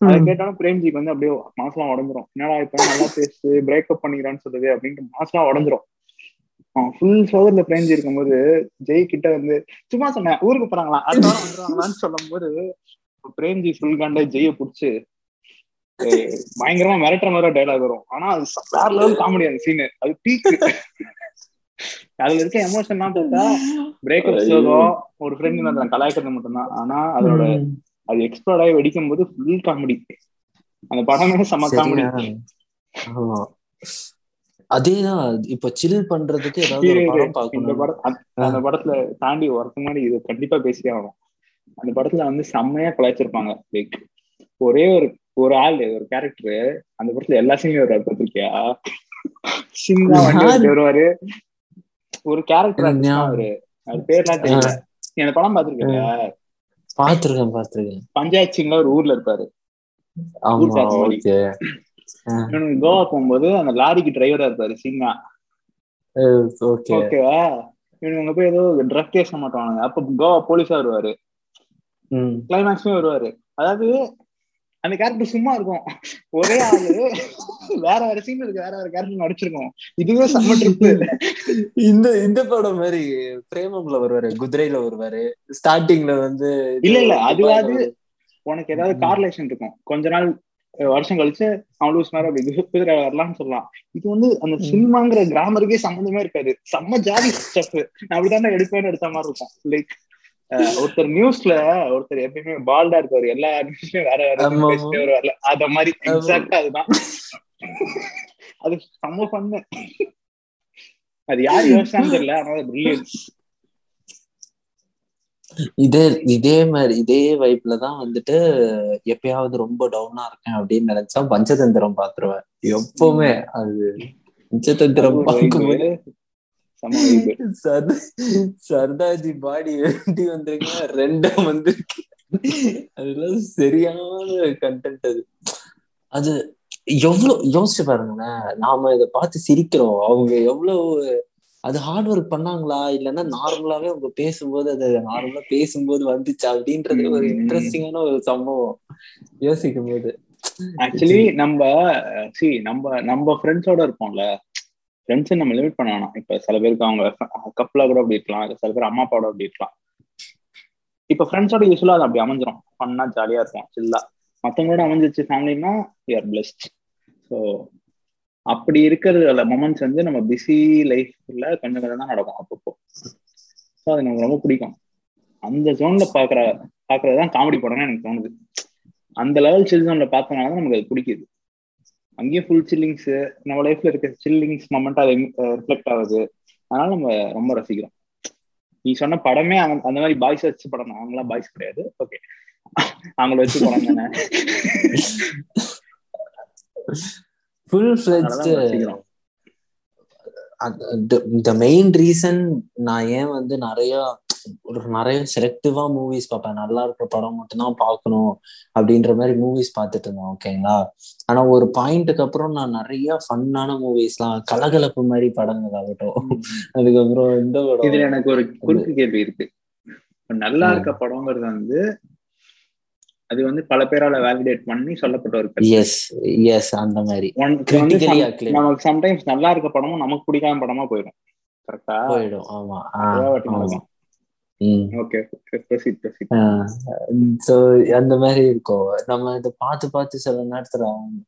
அதை கேட்டாலும் பிரேம்ஜிக்கு வந்து அப்படியே மனசுலாம் உடஞ்சிரும். என்னடா இப்ப நல்லா பேசு பிரேக்கப் பண்ணிக்கிறான்னு சொல்லுது அப்படின்ட்டு மனசுலாம் உடஞ்சிரும். அவன் ஃபுல் சோதரில் பிரேம்ஜி இருக்கும்போது ஜெய் கிட்ட வந்து சும்மா சொன்னேன் ஊருக்கு போறாங்களா? வாரம் வந்துருவாங்களான்னு சொல்லும் போது பிரேம்ஜி ஃபுல் காண்ட ஜெய புடிச்சு பயங்கரமா மிரட்டுற மாதிரி டைலாக் வரும். ஆனா அது வேற லெவல் காமெடி அந்த சீனு அது பீக் அதுல இருக்க எமோஷன்லாம் பார்த்தா பிரேக்கப் சோகம் ஒரு ஃப்ரெண்ட் அந்த கலாய்க்கிறது மட்டும்தான். ஆனா அதோட அது எக்ஸ்ப்ளோர் ஆகி வெடிக்கும் போது ஃபுல் காமெடி அந்த படமே செம காமெடி. ஆமா. அதேதான் இப்ப சில் பண்றதுக்கு ஏதாவது படம் இந்த அந்த படத்துல தாண்டி வரதுக்கு முன்னாடி இது கண்டிப்பா பேசியே ஆகணும். அந்த படத்துல வந்து செம்மையா கலாய்ச்சிருப்பாங்க. லைக் ஒரே ஒரு ஒரு ஆள் ஒரு கேரக்டர் அந்த படத்துல எல்லா சீனும் வருவாரு பார்த்திருக்கியா? சின்ன வண்டி வருவாரு. ஒரு கேரக்டர். அவரு. அது பேர்லாம் தெரியல. அந்த படம் பாத்திருக்கியா பாத்துருக்கேன் பாத்துருக்கேன் பஞ்சாயத்து சிங்ல ஒரு ஊர்ல இருப்பாரு. கோவா போகும்போது அந்த லாரிக்கு டிரைவரா இருப்பாரு சிங்கா. ஓகே. ஓகேவா? இவனுங்க போய் ஏதோ ட்ரக் கேஸ் மாட்டானுங்க. அப்ப கோவா போலீஸா வருவாரு. ம். கிளைமேக்ஸ்மே வருவாரு. அதாவது அந்த கேரக்டர் சும்மா இருக்கும். ஒரே ஆளு. வேற வேற சீன் இருக்கு வேற வேற கேரக்டர் நடிச்சிருக்கோம். இதுவே செம்ம ட்ரிப்பு இந்த இந்த படம் மாதிரி பிரேமம்ல வருவாரு குதிரையில வருவாரு. ஸ்டார்டிங்ல வந்து இல்ல, இல்ல, அது- துபாய்ல அது- வருவாரு. உனக்கு ஏதாவது கார்லேஷன் இருக்கும். கொஞ்ச நாள் வருஷம் கழிச்சு அவன் லூஸ் மாதிரி அப்படி குதிரை- வரலாம்னு சொல்லலாம். இது வந்து அந்த சினிமாங்கிற கிராமருக்கே சம்மந்தமே இருக்காது. செம்ம ஜாலி ஸ்டெப் நான் அப்படிதான் எடுப்பேன்னு எடுத்த மாதிரி இருக்கும். லைக் ஒருத்தர் நியூஸ்ல ஒருத்தர் எப்பயுமே பால்டா இருப்பாரு. எல்லா நியூஸ்லயும் வேற வேற அத மாதிரி. எக்ஸாக்டா அதுதான். அது செம்ம பண்ணு அது யார் யோசிச்சான்னு தெரியல பிரில்லியன்ஸ் இதே இதே மாதிரி இதே வைப்ல தான் வந்துட்டு எப்பயாவது ரொம்ப டவுனா இருக்கேன் அப்படின்னு நினைச்சா பஞ்சதந்திரம் பாத்துருவேன் எப்பவுமே அது பஞ்சதந்திரம் பார்க்கும்போது. சர்தாஜி பாடி எப்படி வந்திருக்கீங்க ரெண்டும் வந்திருக்கு. அதெல்லாம் சரியான கண்டென்ட் அது. அது எவ்வளவு யோசிச்சு பாருங்களேன். நாம இதை பார்த்து சிரிக்கிறோம். அவங்க எவ்வளவு அது ஹார்ட் ஒர்க் பண்ணாங்களா? இல்லைன்னா நார்மலாவே அவங்க பேசும்போது அது நார்மலா பேசும்போது வந்துச்சு? அப்படின்றது ஒரு. இன்ட்ரெஸ்டிங்கான ஒரு சம்பவம். யோசிக்கும் போது ஆக்சுவலி நம்ம சி நம்ம நம்ம ஃப்ரெண்ட்ஸோட இருப்போம்ல. ஃப்ரெண்ட்ஸ் நம்ம லிமிட் பண்ண வேணாம். இப்ப சில பேருக்கு அவங்க கப்பலா கூட அப்படி இருக்கலாம். சில பேர் அம்மா அப்பாவோட அப்படி இருக்கலாம். இப்ப ஃப்ரெண்ட்ஸோட யூஸ்வலா அது அப்படி அமைஞ்சிரும். ஃபன்னா ஜாலியா இருக்கும். சில்லா மத்தவங்களோட அமைஞ்சிச்சு ஃபேமிலினா யூஆர் பிளெஸ்ட் ஸோ அப்படி இருக்கிற மொமெண்ட்ஸ் வந்து நம்ம பிஸி லைஃப்ல கொஞ்சம் கொஞ்சம் தான் நடக்கும் அப்பப்போ. ஸோ அது எனக்கு ரொம்ப பிடிக்கும். அந்த ஜோன்ல பாக்குற பாக்குறது தான் காமெடி படம்னு எனக்கு தோணுது. அந்த லெவல் சில் ஜோன்ல பார்த்தனால தான் நமக்கு அது பிடிக்குது. அங்கேயும் ஃபுல் சில்லிங்ஸ் நம்ம லைஃப்ல இருக்க சில்லிங்ஸ் மொமெண்ட் அது ரிஃப்ளெக்ட் ஆகுது அதனால நம்ம ரொம்ப ரசிக்கிறோம். நீ சொன்ன படமே அவங்க- அந்த மாதிரி பாய்ஸ் வச்சு படம். அவங்களாம் பாய்ஸ் கிடையாது. ஓகே அவங்கள வச்சு படம் தானே? ஃபுல் த மெயின் ரீசன் நான் ஏன் வந்து நிறைய ஒரு நிறைய செலக்டிவா மூவிஸ் பார்ப்பேன். நல்லா இருக்கிற படம் மட்டும்தான் பார்க்கணும் அப்படின்ற மாதிரி மூவிஸ் பார்த்துட்டு இருந்தேன் ஓகேங்களா ஆனா ஒரு பாயிண்ட்டுக்கு அப்புறம் நான் நிறைய ஃபன்னான மூவிஸ்லாம் கலகலப்பு மாதிரி படங்கள் ஆகட்டும் அதுக்கப்புறம் இந்த படம். இதுல எனக்கு ஒரு குறுக்கு கேள்வி இருக்கு. நல்லா இருக்க படங்கிறது வந்து அது வந்து பல பேரால வேலிடேட் பண்ணி சொல்லப்பட்ட ஒரு எஸ் எஸ் அந்த மாதிரி. நமக்கு சம்டைம்ஸ் நல்லா இருக்க படமும் நமக்கு பிடிக்காம படமா போயிடும். கரெக்டா போயிடும் ஆமா. ஸோ அந்த மாதிரி இருக்கும். நம்ம இதை பார்த்து பார்த்து சில நேரத்துல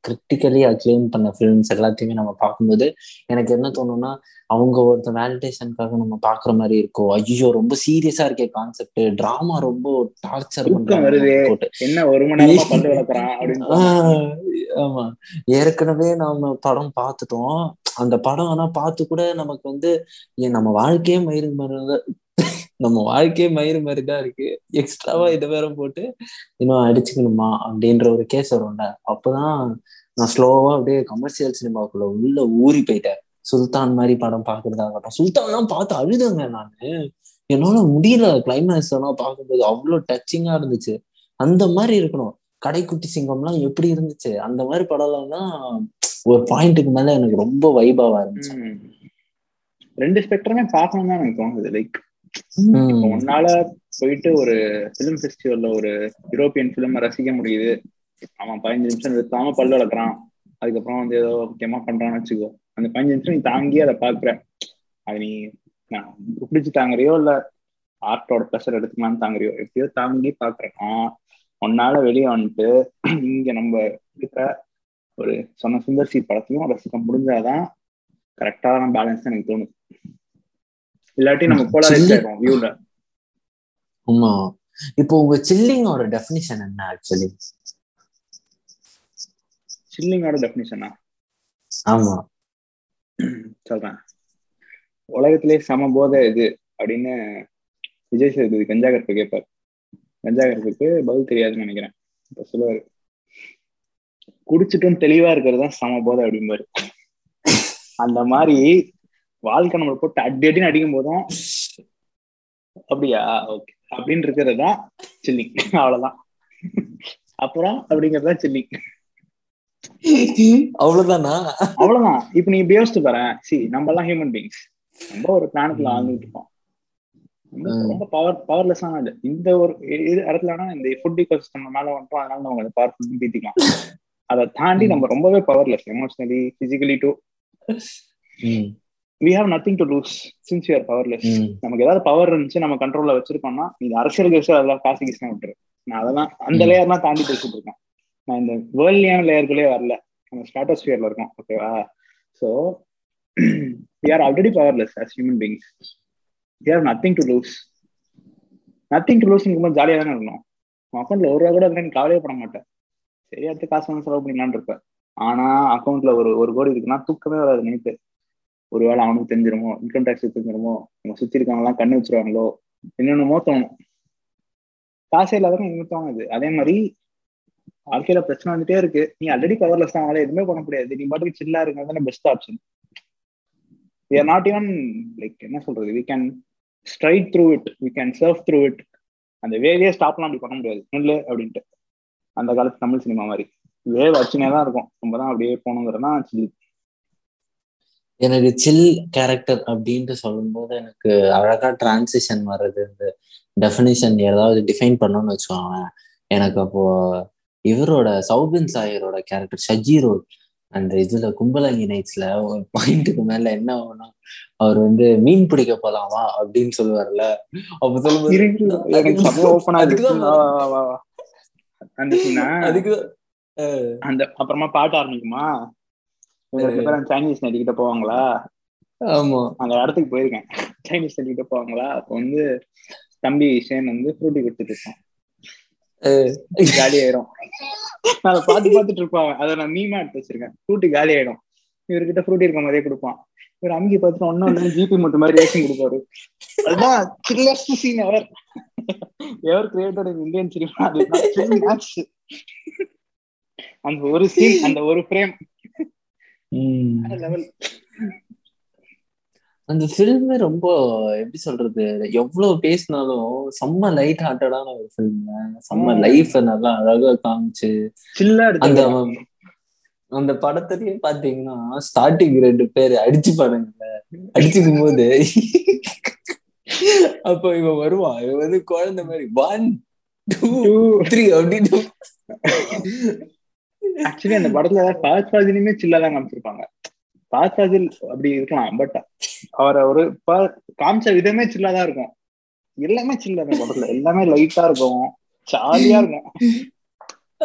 கிரிட்டிக்கலி அக்ளைம் பண்ண ஃபிலிம்ஸ் எல்லாத்தையுமே நம்ம பார்க்கும்போது எனக்கு என்ன தோணும்னா அவங்க ஒருத்த வேலிடேஷனுக்காக நம்ம பாக்குற மாதிரி இருக்கும். ஐயோ ரொம்ப சீரியஸா இருக்கே கான்செப்ட் டிராமா ரொம்ப டார்ச்சர். போட்டு என்ன ஒரு மணி ஆமா. ஏற்கனவே நாம படம் பார்த்துட்டோம். அந்த படம் ஆனா பார்த்து கூட நமக்கு வந்து நம்ம வாழ்க்கையே மயிறு மாதிரி நம்ம வாழ்க்கையே மயிறு மாதிரி தான் இருக்கு எக்ஸ்ட்ராவா இதை வேற போட்டு இன்னும் அடிச்சுக்கணுமா அப்படின்ற ஒரு கேஸ் வரும்ல. அப்பதான் நான் ஸ்லோவா அப்படியே கமர்ஷியல் சினிமாக்குள்ள உள்ள ஊறி போயிட்டேன். சுல்தான் மாதிரி படம் பாக்குறதாகட்டும் சுல்தான்லாம் பார்த்து அழுதங்க நானு. என்னால முடியல. கிளைமேக்ஸ் எல்லாம் பார்க்கும்போது அவ்வளவு டச்சிங்கா இருந்துச்சு. அந்த மாதிரி இருக்கணும். கடைக்குட்டி சிங்கம்லாம் எப்படி இருந்துச்சு? அந்த மாதிரி படம்லாம் ஒரு பாயிண்ட்டுக்கு மேல எனக்கு ரொம்ப வைபாவா இருந்துச்சு. ரெண்டு ஸ்பெக்ட்ரமே பார்க்கணும் தான் எனக்கு தோணுது. லைக். உன்னால போயிட்டு ஒரு பிலிம் ஃபெஸ்டிவல்ல ஒரு யூரோப்பியன் பிலிம் ரசிக்க முடியுது. அவன் பதினஞ்சு நிமிஷம் நிறுத்தாம பல்லு வளர்க்குறான். அதுக்கப்புறம் வந்து ஏதோ முக்கியமா பண்றான்னு வச்சுக்கோ. அந்த பதினஞ்சு நிமிஷம் நீ தாங்கி அதை பாக்குற அது நீ நான் பிடிச்சி தாங்குறியோ இல்ல ஆர்ட்டோட ப்ரெஷர் எடுத்துக்கலாம்னு தாங்குறியோ? எப்படியோ தாங்கி பாக்குறேன் உன்னால வெளியே வந்துட்டு இங்க நம்ம இருக்கிற ஒரு சொன்ன சுந்தர் சி படத்தையும் ரசிக்க முடிஞ்சாதான் கரெக்டான பேலன்ஸ் எனக்கு தோணுது. இல்லாட்டி நம்ம போலாரைஸ் வியூல ஆமா. இப்போ உங்க சில்லிங்கோட டெஃபினிஷன் என்ன ஆக்சுவலி சில்லிங்கோட டெஃபினிஷனா ஆமா. சொல்றேன். உலகத்திலே சம போதை இது அப்படின்னு விஜய் சேதுபதி கஞ்சா கருப்பு கேட்பார் கஞ்சா கருப்புக்கு பதில் தெரியாதுன்னு நினைக்கிறேன். இப்ப சொல்லுவாரு. குடிச்சிட்டும் தெளிவா இருக்கிறது தான் சம போதை அப்படிம்பாரு. அந்த மாதிரி வாழ்க்கை நம்மளை போட்டு அடி அடின்னு அடிக்கும் போதும் அப்படியா? ஓகே. அப்படின்னு இருக்கிறது தான் சில்லிங் அவ்வளவுதான். அப்புறம் அப்படிங்கிறது தான் சில்லிங் அவ்வளவுதானா? அவ்வளவுதான். இப்ப நீ இப்படி யோசிச்சு பாரு. சி நம்ம எல்லாம் ஹியூமன் பீங்ஸ் நம்ம ஒரு பிளானட்ல வாழ்ந்துட்டு இருக்கோம். ரொம்ப- பவர் பவர்லெஸ்ஸான இது இந்த ஒரு இது இடத்துலனா இந்த ஃபுட் இக்கோசிஸ்டம் மேல வந்துட்டோம். அதனால நம்ம அந்த பவர்ஃபுல் பீத்திக்கலாம். அதை தாண்டி நம்ம ரொம்பவே powerless emotionally physically too we have nothing to lose since you're powerless. நமக்கு ஏதாவது பவர் இருந்துச்சு நம்ம கண்ட்ரோல்ல வச்சிருக்கோம்னா நீங்க அரசியல் கேஸ் அதெல்லாம் காசு கேஸ் விட்டுரு. நான் அதெல்லாம் அந்த ம். லேயர்லாம் தாண்டி பேசிட்டு இருக்கேன். நான் இந்த வேர்ல்டியான லேயருக்குள்ளே வரல. நம்ம ஸ்டாட்டோஸ்பியர்ல இருக்கோம் ஓகேவா so we are already powerless as human beings we have nothing to lose nothing to lose ரொம்ப ஜாலியாக தானே இருக்கணும் உன் அக்கௌண்ட்ல ஒரு ரூபா கூட இல்லைன்னு கவலையே பட மாட்டேன். சரி அடுத்து காசு வந்து செலவு பண்ணிக்கலான்னு இருப்பேன். ஆனா அக்கௌண்ட்ல ஒரு ஒரு கோடி இருக்குன்னா தூக்கமே வராது நைட்டு ஒருவேளை அவனுக்கு தெரிஞ்சிருமோ இன்கம் டேக்ஸ் தெரிஞ்சிருமோ நம்ம சுத்தி இருக்கவங்க கண்ணு வச்சிருவாங்களோ என்னென்னமோ தோணும். காசே இல்லாதவங்க எங்க தோணுது. அதே மாதிரி வாழ்க்கையில பிரச்சனை வந்துட்டே இருக்கு. நீ ஆல்ரெடி பவர்லெஸ் தான். அவளை எதுவுமே பண்ண முடியாது. நீ பாட்டுக்கு சில்லா இருக்கிறது தானே best option we are not even like என்ன சொல்றது? We can straight through it we can serve through it அந்த வேவே ஸ்டாப்லாம் அப்படி பண்ண முடியாது. நில்லு அப்படின்ட்டு. அந்த காலத்து தமிழ் சினிமா மாதிரி. வேவ் அச்சுனே தான் இருக்கும். நம்ம தான் அப்படியே போகணுங்கிறதான் சில்லி எனக்கு சில் கேரக்டர் அப்படின்ட்டு சொல்லும்போது எனக்கு அழகா டிரான்சிஷன் வர்றது இந்த டெஃபினிஷன் ஏதாவது டிஃபைன் பண்ணணும்னு வச்சுக்கோங்களேன். எனக்கு அப்போ இவரோட சௌபின் சாயரோட கேரக்டர் ஷஜீரோல் அந்த இதுல கும்பலங்கி நைட்ஸ்ல ஒரு பாயிண்ட்டுக்கு மேல என்ன ஆகும்னா அவர் வந்து மீன் பிடிக்க போலாமா அப்படின்னு சொல்லுவார்ல. அப்ப சொல்லும்போது அதுக்குதான் அந்த அப்புறமா பாட்டு ஆரம்பிக்குமா? சைனீஸ் நடிக்கிட்ட போவாங்களா? ஆமா. அந்த இடத்துக்கு போயிருக்கேன். சைனீஸ் நடிக்கிட்ட போவாங்களா? அப்போ வந்து தம்பி ஷேன் வந்து ஃப்ரூட்டி கொடுத்துட்டு இருப்பான் காலி ஆயிரும். நான் பார்த்து பார்த்துட்டு இருப்பான் அதை நான் மீமா எடுத்து வச்சிருக்கேன். ஃப்ரூட்டி காலி ஆயிடும். இவர்கிட்ட ஃப்ரூட்டி இருக்க மாதிரியே கொடுப்பான். இவர் அமுகி பார்த்துட்டு ஒன்னும் இல்லை ஜிபி மட்டும் மாதிரி ரேஷன் கொடுப்பாரு. அதுதான் chillest scene ever ever created Indian cinema match அந்த ஒரு சீன் அந்த ஒரு ஃப்ரேம் அந்த ஃபில்மே ரொம்ப எப்படி சொல்றது எவ்வளவு பேசினாலும் செம்ம லைட் ஹார்ட்டடான ஒரு ஃபில்ம் செம்ம. லைஃப் நல்லா அழகா காமிச்சு அந்த அந்த படத்துலயே பாத்தீங்கன்னா ஸ்டார்டிங் ரெண்டு பேர் அடிச்சு பாருங்க அடிச்சுக்கும் போது அப்ப இவன் வருவான். இவன் வந்து குழந்தை மாதிரி ஒன் டூ த்ரீ அப்படின்னு ஆக்சுவலி அந்த படத்துல பாத் ஃபாசிலுமே சில்லா தான் காமிச்சிருப்பாங்க. பாத் ஃபாசில் அப்படி இருக்கலாம் பட் அவரை ஒரு காமிச்ச விதமே சில்லா தான் இருக்கும். எல்லாமே சில்ல அந்த படத்துல. எல்லாமே லைட்டா இருக்கும் ஜாலியா இருக்கும்.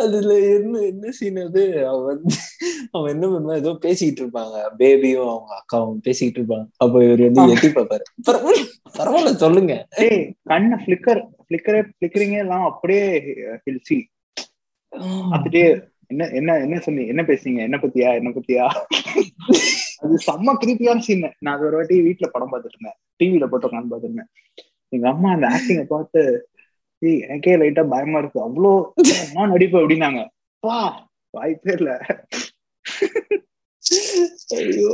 அதுல என்ன என்ன சீன் அது? அவன் வந்து அவன் என்ன பண்ணுவான்? ஏதோ பேசிக்கிட்டு இருப்பாங்க. பேபியும் அவங்க அக்காவும் பேசிக்கிட்டு இருப்பாங்க. அப்ப இவர் வந்து எட்டி பார்ப்பாரு. பரவாயில்ல பரவாயில்ல சொல்லுங்க. ஏய் கண்ண ஃபிளிக்கர் ஃபிளிக்கரே ஃபிளிக்கரிங்கே எல்லாம் அப்படியே ஹில்சி பார்த்துட்டே என்ன என்ன என்ன சொன்னி என்ன பேசுறீங்க என்ன பத்தியா? என்ன பத்தியா? அது செம்ம கிருப்பியான சீன் நான் அது ஒரு வாட்டி வீட்டுல படம் பார்த்துட்டு இருந்தேன். டிவில போட்டு உட்காந்து பார்த்துட்டு இருந்தேன். எங்க அம்மா அந்த ஆக்டிங்க பார்த்து ஏய் எனக்கே லைட்டா பயமா இருக்கு. அவ்வளோ நான் நடிப்பு அப்படின்னாங்க. வா வாய்ப்பே இல்ல. ஐயோ.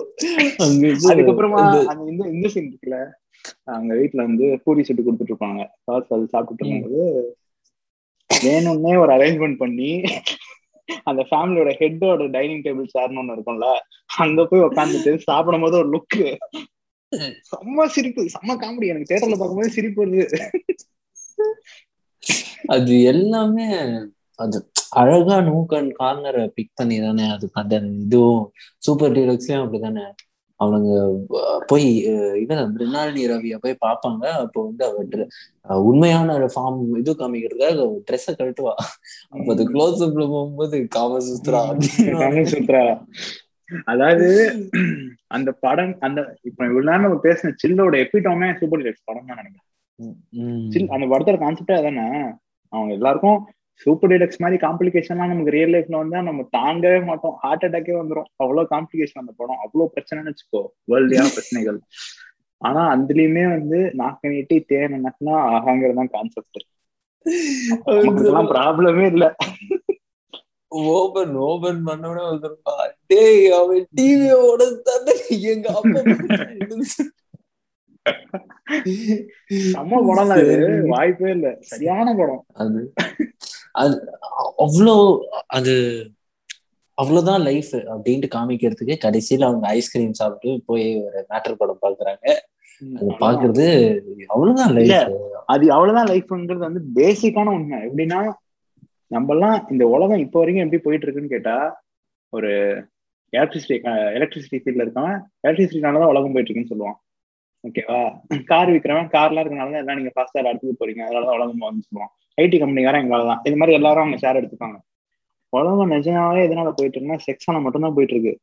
அங்க அதுக்கப்புறமா இந்த- அந்த இந்த இந்த சீன் இருக்குல்ல? அவங்க வீட்டுல வந்து பூரி சுட்டு கொடுத்துட்டு இருப்பாங்க. அது சாப்பிட்டுட்டு இருக்கும்போது வேணும்னே ஒரு அரேஞ்ச்மெண்ட் பண்ணி அந்த ஃபேமிலியோட ஹெட்டோட டைனிங் டேபிள் சேர்னு ஒண்ணு இருக்கும்ல அங்க போய் உட்காந்துட்டு சாப்பிடும் போது ஒரு லுக்கு செம்ம சிரிப்பு செம்ம காமெடி எனக்கு தேட்டர்ல பார்க்கும்போது சிரிப்பு வருது. அது எல்லாமே அது அழகா நூக்கன் கார்னரை பிக் பண்ணி தானே அது அந்த இதுவும் சூப்பர் டீலக்ஸ்லயும் அப்படிதானே? அவனுங்க போய் இவன் மிருணாளினி ரவிய போய் பார்ப்பாங்க. அப்போ வந்து அவ உண்மையான ஃபார்ம் இது காமிக்கிறதுக்காக ட்ரெஸ்ஸை கழட்டுவா. அப்ப அது க்ளோஸ் அப்ல போகும்போது காமசூத்ரா தமிழ் சுத்ரா அதாவது அந்த படம் அந்த இப்ப இவ்வளவு நேரம் நம்ம பேசின சில்லோட எபிட்டோமே சூப்பர் டீலக்ஸ் படம் தான் நினைக்கிறேன் சில் அந்த படத்தோட கான்செப்டே அதானே? அவங்க எல்லாருக்கும் சூப்பர் டீலக்ஸ் மாதிரி காம்ப்ளிகேஷன்லாம் நமக்கு ரியல் லைஃப்ல வந்தா நம்ம தாங்கவே மாட்டோம். ஹார்ட் அட்டாக்கே வந்துரும். அவ்வளவு காம்ப்ளிகேஷன் அந்த படம். அவ்வளவு பிரச்சனைன்னு வச்சுக்கோ. வேர்ல்டியான பிரச்சனைகள். ஆனா அதுலயுமே வந்து நாக்க நீட்டி தேன் நக்குனா ஆகாங்கிறது தான் கான்செப்ட் ப்ராப்ளமே இல்ல. ஓபன் ஓபன் பண்ணோட வந்துருப்பா. டேய் அவன் டிவியோட தானே எங்க அப்பா செம்ம படம் வாய்ப்பே இல்ல. சரியான படம். அது. அது அவ்வளோ அது அவ்வளவுதான் லைஃப் அப்படின்ட்டு காமிக்கிறதுக்கு கடைசியில அவங்க ஐஸ்கிரீம் சாப்பிட்டு போய் ஒரு மேட்டர் படம் பாக்குறாங்க. அது பாக்குறது அவ்வளவுதான் இல்ல. லைஃப் அது அவ்வளவுதான் லைஃப்ன்றது வந்து பேசிக்கான உண்மை. எப்படின்னா நம்ம எல்லாம் இந்த உலகம் இப்போ வரைக்கும் எப்படி போயிட்டு இருக்குன்னு கேட்டா ஒரு எலக்ட்ரிசிட்டி எலக்ட்ரிசிட்டி ஃபீல்ட்ல இருக்கவன் எலக்ட்ரிசிட்டினால தான் உலகம் போயிட்டு இருக்குன்னு சொல்லுவான். ஓகேவா கார் விற்கிறவன் கார்லாம் இருக்கனால தான் எல்லாம் நீங்க ஃபாஸ்டா எடுத்துட்டு போறீங்க. அதனால தான் உலகம் வந்து சொல்லுவான். ஐடி கம்பெனிக்காரன் எங்களால தான். இது மாதிரி எல்லாரும் அவங்க ஷேர் எடுத்துப்பாங்க. உலகம் நிஜமாவே எதனால போயிட்டு இருக்குன்னா செக்ஸான மட்டும்தான் போயிட்டு இருக்கு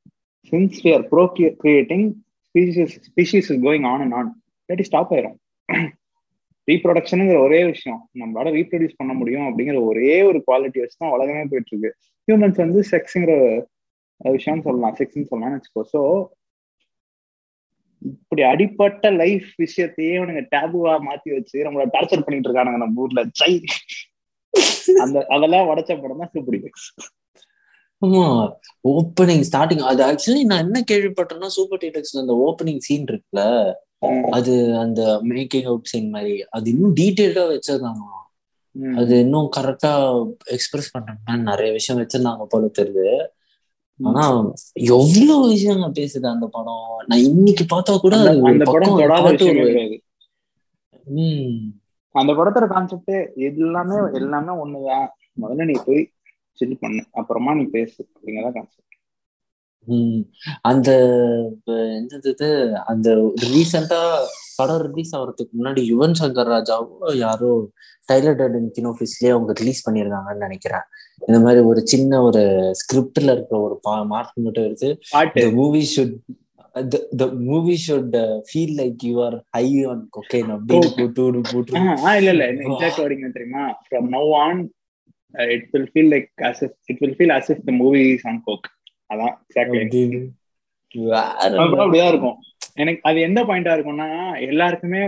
since we are pro creating species species is going on and on இல்லாட்டி ஸ்டாப் ஆயிரும். ரீப்ரொடக்ஷனுங்கிற ஒரே விஷயம். நம்மளால ரீப்ரொடியூஸ் பண்ண முடியும் அப்படிங்கிற ஒரே ஒரு குவாலிட்டி வச்சு தான் உலகமே போயிட்டு இருக்கு ஹியூமன்ஸ் வந்து செக்ஸுங்கிற விஷயம்னு சொல்லலாம். செக்ஸ்ன்னு சொல்லலாம்னு வச்சுக்கோ. ஸோ இப்படி அடிப்பட்ட லைஃப் விஷயத்தையே அவனுங்க டேபுவா மாத்தி வச்சு நம்மள டார்ச்சர் பண்ணிட்டு இருக்கானுங்க நம்ம ஊர்ல. சை. அந்த அதெல்லாம் உடைச்ச படம் தான் சூப்பர் டீலக்ஸ் ஆமா ஓப்பனிங் ஸ்டார்டிங் அது ஆக்சுவலி நான் என்ன கேள்விப்பட்டேன்னா சூப்பர் டீலக்ஸ்ல அந்த ஓப்பனிங் சீன் இருக்குல்ல அது அந்த மேக்கிங் அவுட் சீன் மாதிரி அது இன்னும் டீட்டெயில்டா வச்சிருந்தாங்க. அது இன்னும் கரெக்டா எக்ஸ்பிரஸ் பண்றாங்க நிறைய விஷயம் வச்சிருந்தாங்க போல தெரியுது. ஆனா எவ்வளவு விஷயங்க பேசுது அந்த படம். நான் இன்னைக்கு பார்த்தா கூட அந்த படம் பக்கம் ஒரு தொடாத பாட்டு விஷயமே ஒரு- கிடையாது. ம் அந்த படத்தோட கான்செப்ட் எல்லாமே எல்லாமே ஒண்ணுதான் முதல்ல நீ போய் சில் பண்ணு. அப்புறமா நீ பேசு. அப்படிங்கிறதா கான்செப்ட் ம். அந்த இது, அந்த ரீசெண்டா படம் ரிலீஸ் ஆகிறதுக்கு முன்னாடி யுவன் சங்கர் ராஜாவோ யாரோ டைலர் டர்டன் கினோஃபிஸ்லயே அவங்க ரிலீஸ் பண்ணியிருந்தாங்கன்னு நினைக்கிறேன். இந்த மாதிரி ஒரு சின்ன ஒரு ஸ்கிரிப்ட்ல இருக்கிற ஒரு மார்க் மட்டும் எடுத்து பாட்டு. the movie should the, the movie should uh, feel like you are high on cocaine அப்படின்னு போட்டு போட்டு இல்ல இல்ல எக்ஸாக்ட் வரீங்க தெரியுமா? From now on it will feel like as if it will feel as if the movie is on coke. அதான் exactly அப்படிதான் இருக்கும். எனக்கு அது எந்த பாயிண்டா இருக்கும்னா எல்லாருக்குமே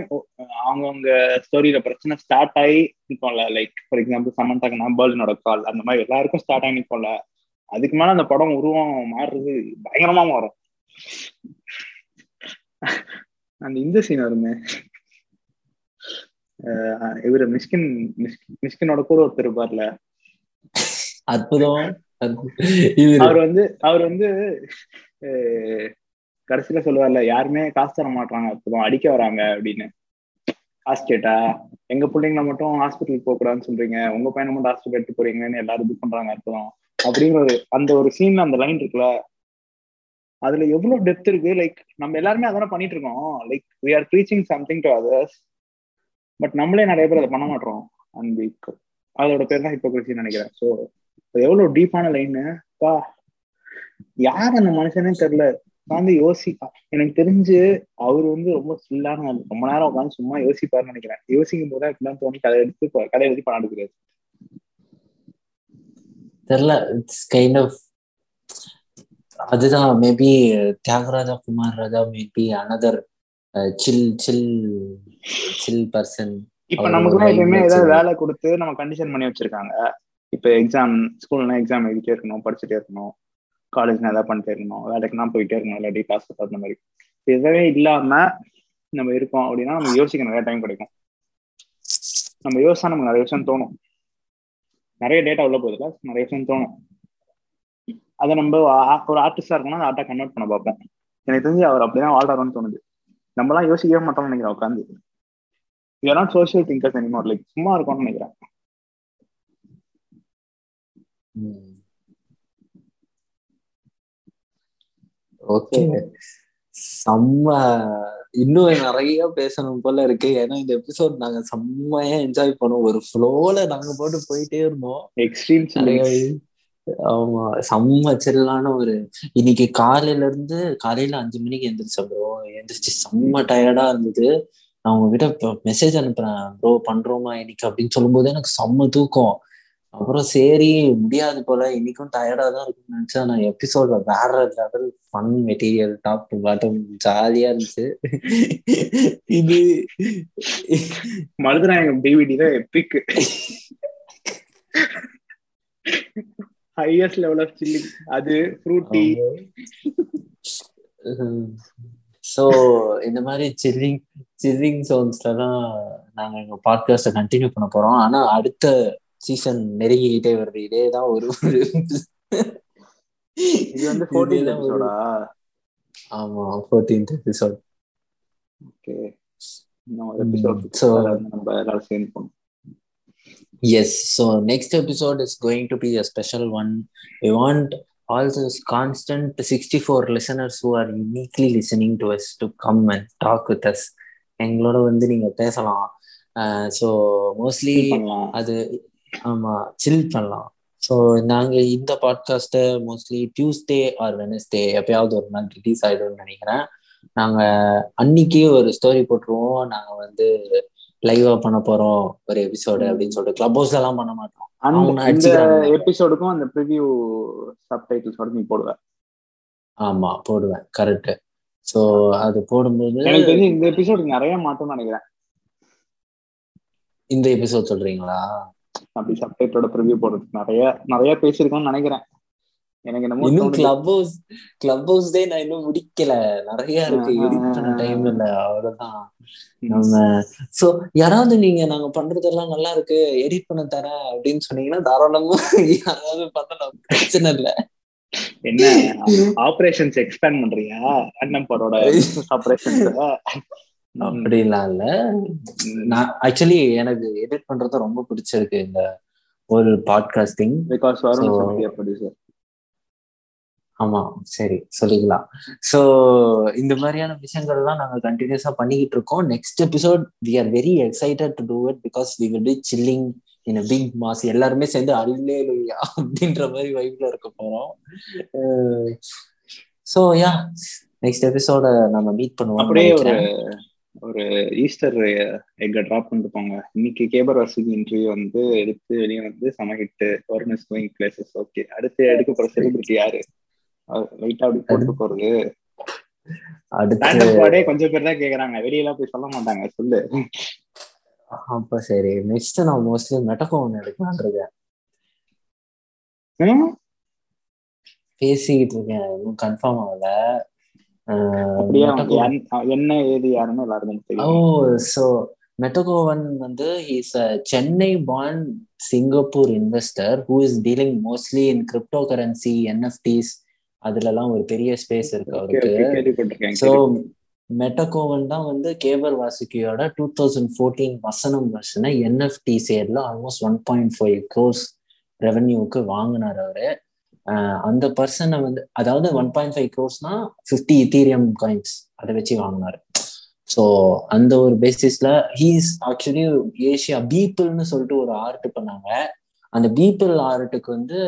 அவங்கவுங்க ஸ்டோரியில பிரச்சனை ஸ்டார்ட் ஆகி நிற்கும்ல லைக் ஃபார் எக்ஸாம்பிள் சமந்தாக்கு பேர்லினோட கால் அந்த மாதிரி எல்லாருக்கும் ஸ்டார்ட் ஆகி நிற்கும்ல அதுக்கு மேல அந்த படம் உருவம் மாறுறது பயங்கரமா மாறும். அந்த இந்த சீன் வருமே. இவரு மிஸ்கின் மிஸ்கின் மிஸ்கினோட கூட ஒருத்தர் இருப்பார்ல. அற்புதம். அவர் வந்து அவர் வந்து கடைசியில சொல்லுவார்ல யாருமே காசு தர மாட்டாங்க அப்புறம் அடிக்க வராங்க அப்படின்னு. ஹாஸ்டேட்டா எங்க பிள்ளைங்கள மட்டும் ஹாஸ்பிட்டல் போக கூடாதுன்னு சொல்றீங்க. உங்க பையனை மட்டும் ஹாஸ்பிட்டல் எடுத்து போறீங்கன்னு எல்லாரும் இது பண்றாங்க அர்த்தம். அப்படிங்கிற ஒரு அந்த ஒரு சீன்ல அந்த லைன் இருக்குல்ல? அதுல எவ்வளவு டெப்த் இருக்கு? லைக் நம்ம எல்லாருமே அதான பண்ணிட்டு இருக்கோம். Like we are preaching something to others but நம்மளே நிறைய பேர் அதை பண்ண மாட்டோம் அண்ட் அதோட பேர் தான் ஹிப்போக்ரஸின்னு நினைக்கிறேன். ஸோ எவ்வளவு டீப்பான லைன்னு பா யார் அந்த மனுஷனே தெரியல. உட்காந்து யோசிப்பா. எனக்கு தெரிஞ்சு அவர் வந்து ரொம்ப ஆளு. ரொம்ப நேரம் உட்காந்து சும்மா யோசிப்பாருன்னு நினைக்கிறேன். யோசிக்கும் போது இப்படிலாம் தோணி கதை எடுத்து கதை எழுதி படம் எடுக்கிறாரு தெரியல. இட்ஸ் கைண்ட் ஆஃப் அதுதான். Maybe Thiagaraja Kumar Raja maybe another chill chill chill person இப்ப நமக்குலாம் ஒரு எப்பயுமே ஏதாவது. வேலை கொடுத்து நம்ம கண்டிஷன் பண்ணி வச்சிருக்காங்க. இப்ப எக்ஸாம் ஸ்கூல்னா எக்ஸாம் எழுதிட்டே இருக்கணும் படிச்சுட்டே இருக்கணும். காலேஜ்னா ஏதாவது பண்ணிட்டே இருக்கணும். வேலைக்குனா போயிட்டே இருக்கணும். இல்லாட்டி பாஸ் அந்த மாதிரி. எதுவே இல்லாம நம்ம இருக்கோம் அப்படின்னா நம்ம யோசிக்க நிறைய டைம் கிடைக்கும். நம்ம யோசிச்சா நமக்கு நிறைய விஷயம் தோணும். நிறைய டேட்டா உள்ள போகுதுல நிறைய விஷயம் தோணும். அதை நம்ம ஒரு ஆர்டிஸ்டா இருக்கணும் அந்த ஆர்ட்டை கன்வெர்ட் பண்ண பார்ப்போம். எனக்கு தெரிஞ்சு அவர் அப்படிதான் வாழ்றாருன்னு தோணுது. நம்மலாம் யோசிக்கவே மாட்டோம்னு நினைக்கிறேன் உட்காந்து you not thinkers anymore like சும்மா இருக்கும்னு நினைக்கிறேன். ஓகே. செம்ம இன்னும் நிறைய பேசணும் போல இருக்கு. ஏன்னா இந்த எபிசோட் நாங்க செம்மையா என்ஜாய் பண்ணோம். ஒரு ஃப்ளோல நாங்க போட்டு போயிட்டே இருந்தோம். எக்ஸ்ட்ரீம் ஆமா செம்ம சில்லான ஒரு இன்னைக்கு காலையில இருந்து காலையில அஞ்சு மணிக்கு எந்திரிச்சேன் ப்ரோ எந்திரிச்சு செம்ம டயர்டா இருந்தது. நான் உங்ககிட்ட மெசேஜ் அனுப்புறேன் ப்ரோ பண்றோமா இன்னைக்கு அப்படின்னு சொல்லும்போது எனக்கு செம்ம தூக்கம். அப்புறம் சரி முடியாது போல. இன்னைக்கும் டயர்டா தான் இருக்கும்னு நினைச்சா நான் எபிசோட்ல வேற level fun material top to bottom ஜாலியா இருந்துச்சு. இது மருதநாயகம் டிவிடி தான் epic highest level of chilling அது ஃப்ரூட்டி ஸோ இந்த மாதிரி சில்லிங் சில்லிங் சவுண்ட்ஸ்லாம் நாங்க எங்க பாட்காஸ்ட கண்டினியூ பண்ண போறோம். ஆனா அடுத்த சீசன் நெருங்கிக்கிட்டே வருது இதே தான் ஒரு ஒரு இது வந்து ஃபோர்டீன் எபிசோடா ஆமா ஃபோர்டீன்த் எபிசோட் ஓகே இன்னும் எபிசோட் நம்ம எல்லாரும் சேர்ந்து so next episode is going to be a special one. We want all those constant 64 listeners who are uniquely listening to us to come and talk with us. எங்களோட வந்து நீங்க பேசலாம் so mostly அது ஆமா சில் பண்ணலாம். ஸோ நாங்க இந்த பாட்காஸ்ட்டை மோஸ்ட்லி டியூஸ்டே ஆர் வெனஸ்டே எப்பயாவது ஒரு நாள் ரிலீஸ் ஆயிடும்னு நினைக்கிறேன். நாங்க அன்னைக்கு ஒரு ஸ்டோரி போட்டுருவோம். நாங்க வந்து லைவா பண்ண போறோம் ஒரு எபிசோடு அப்படின்னு சொல்லிட்டு கிளப் ஹவுஸ்ல எல்லாம் பண்ண மாட்டோம். எபிசோடுக்கும் அந்த ப்ரிவியூ சப்டைட்டில்ஸோட நீ போடுவ. ஆமா போடுவேன். கரெக்ட் ஸோ அது போடும்போது எனக்கு தெரிஞ்சு இந்த எபிசோடு நிறைய மாட்டோம்னு நினைக்கிறேன். இந்த எபிசோட் சொல்றீங்களா? அப்படி சப்டைட்டோட ப்ரிவியூ போடுறதுக்கு நிறைய நிறைய பேசியிருக்கோம்னு நினைக்கிறேன். எனக்கு என்னமோ இன்னும். Club house club house day நான் இன்னும் முடிக்கல. நிறைய இருக்கு. எடிட் பண்ண. டைம் இல்ல. அவ்வளவுதான். நம்ம சோ யாராவது நீங்க நாங்க பண்றதெல்லாம் நல்லா இருக்கு. எடிட் பண்ண தரேன் அப்படின்னு சொன்னீங்கன்னா தாராளமா யாராவது பண்ணலாம். பிரச்சனை இல்ல. என்ன ஆபரேஷன்ஸ் எக்ஸ்பேண்ட் பண்றியா அண்ணன் படோட ஆபரேஷன்ஸ் அப்படிலாம் இல்ல. நான் ஆக்சுவலி எனக்கு எடிட் பண்றது ரொம்ப பிடிச்சிருக்கு இந்த ஒரு பாட்காஸ்டிங் பிகாஸ் ப்ரொடியூசர் ஆமா சரி சொல்லிக்கலாம். சோ இந்த மாதிரியான விஷயங்கள்லாம் நாங்க கண்டினியூஸா பண்ணிக்கிட்டு இருக்கோம். Next episode we are very excited to do it because we will be chilling in big mass எல்லாருமே சேர்ந்து அல்லே அப்படின்ற மாதிரி வைப்ல இருக்க போறோம். சோ யா நெக்ஸ்ட் எபிசோட நம்ம மீட் பண்ணுவோம் அப்படியே ஒரு ஒரு ஈஸ்டர் எக்க டிராப் பண்ணிட்டு போங்க. இன்னைக்கு கேபர் வசதி இன்டர்வியூ வந்து எடுத்து வெளியே வந்து செம hit Varun is going places okay அடுத்து எடுக்க போற செலிபிரிட்டி யாரு? லைட்டா அப்படி போட்டு போறது. கொஞ்சம் பேர் தான் கேக்குறாங்க. வெளியெல்லாம் போய் சொல்ல மாட்டாங்க. சொல்லு. அப்ப சரி நெக்ஸ்ட் நான் மோஸ்ட்லி மெட்டகோன் எடுக்கலான் இருக்கேன்? பேசிக்கிட்டு இருக்கேன். இன்னும் கன்ஃபார்ம் ஆகல. என்ன ஏது யாருன்னு எல்லாருக்கும் ஓ ஸோ மெட்டகோவன் வந்து is a Chennai born Singapore investor who is dealing mostly in cryptocurrency NFTs அதுலலாம் ஒரு பெரிய ஸ்பேஸ் இருக்கு அவருக்கு. ஸோ மெட்டகோவன் தான் வந்து கேபர் வாசுகியோட டூ தௌசண்ட் ஃபோர்டீன் வசனம் வருஷனை என்எஃப்டி சேர்ல almost one point five crores ரெவன்யூக்கு வாங்கினார் அவரு. அந்த பர்சனை வந்து அதாவது ஒன் பாயிண்ட் ஃபைவ் க்ரோர்ஸ்னா ஃபிஃப்டி இத்தீரியம் காயின்ஸ் அதை வச்சு வாங்கினாரு. ஸோ அந்த ஒரு பேசிஸ்ல ஹீஸ் ஆக்சுவலி ஏஷியா பீப்புள்னு சொல்லிட்டு ஒரு ஆர்ட் பண்ணாங்க. அந்த பீப்பிள் ஆர்ட்டுக்கு வந்து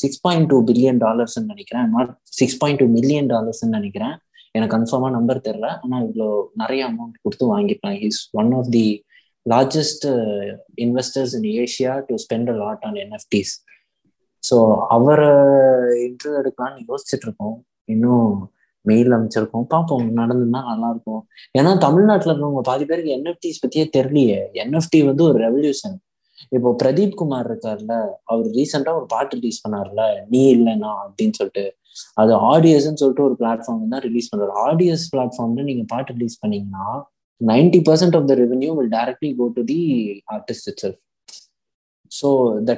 சிக்ஸ் பாயிண்ட் டூ பில்லியன் டாலர்ஸ்ன்னு நினைக்கிறேன். Not six point two million டாலர்ஸ்ன்னு நினைக்கிறேன். எனக்கு கன்ஃபார்மா நம்பர் தெரில ஆனால் இவ்வளோ நிறைய அமௌண்ட் கொடுத்து வாங்கிப்பேன் he's one of the largest investors in Asia to spend a lot on NFTs so அவரை இன்டர்வியூ எடுக்கலாம்னு யோசிச்சுட்டு இருக்கோம் இன்னும் மெயில் அமைச்சிருக்கோம் பார்ப்போம் நடந்ததுன்னா நல்லா இருக்கும் ஏன்னா தமிழ்நாட்டில் இருக்கவங்க பாதி பேருக்கு என்எஃப்டிஸ் பத்தியே தெரியலையே. என்எஃப்டி வந்து ஒரு ரெவல்யூஷன் இப்போ பிரதீப் குமார் இருக்கார்ல அவர் ரீசெண்டா ஒரு பாட்டு ரிலீஸ் பண்ணார்ல நீ இல்லைனா அப்படின்னு சொல்லிட்டு. அது ஆடியஸ்ன்னு சொல்லிட்டு ஒரு பிளாட்ஃபார்ம் தான் ரிலீஸ் பண்றாரு ஆடியஸ் பிளாட்ஃபார்ம்ல நீங்க பாட்டு ரிலீஸ் பண்ணீங்கன்னா ninety percent of the revenue will directly go to the artist itself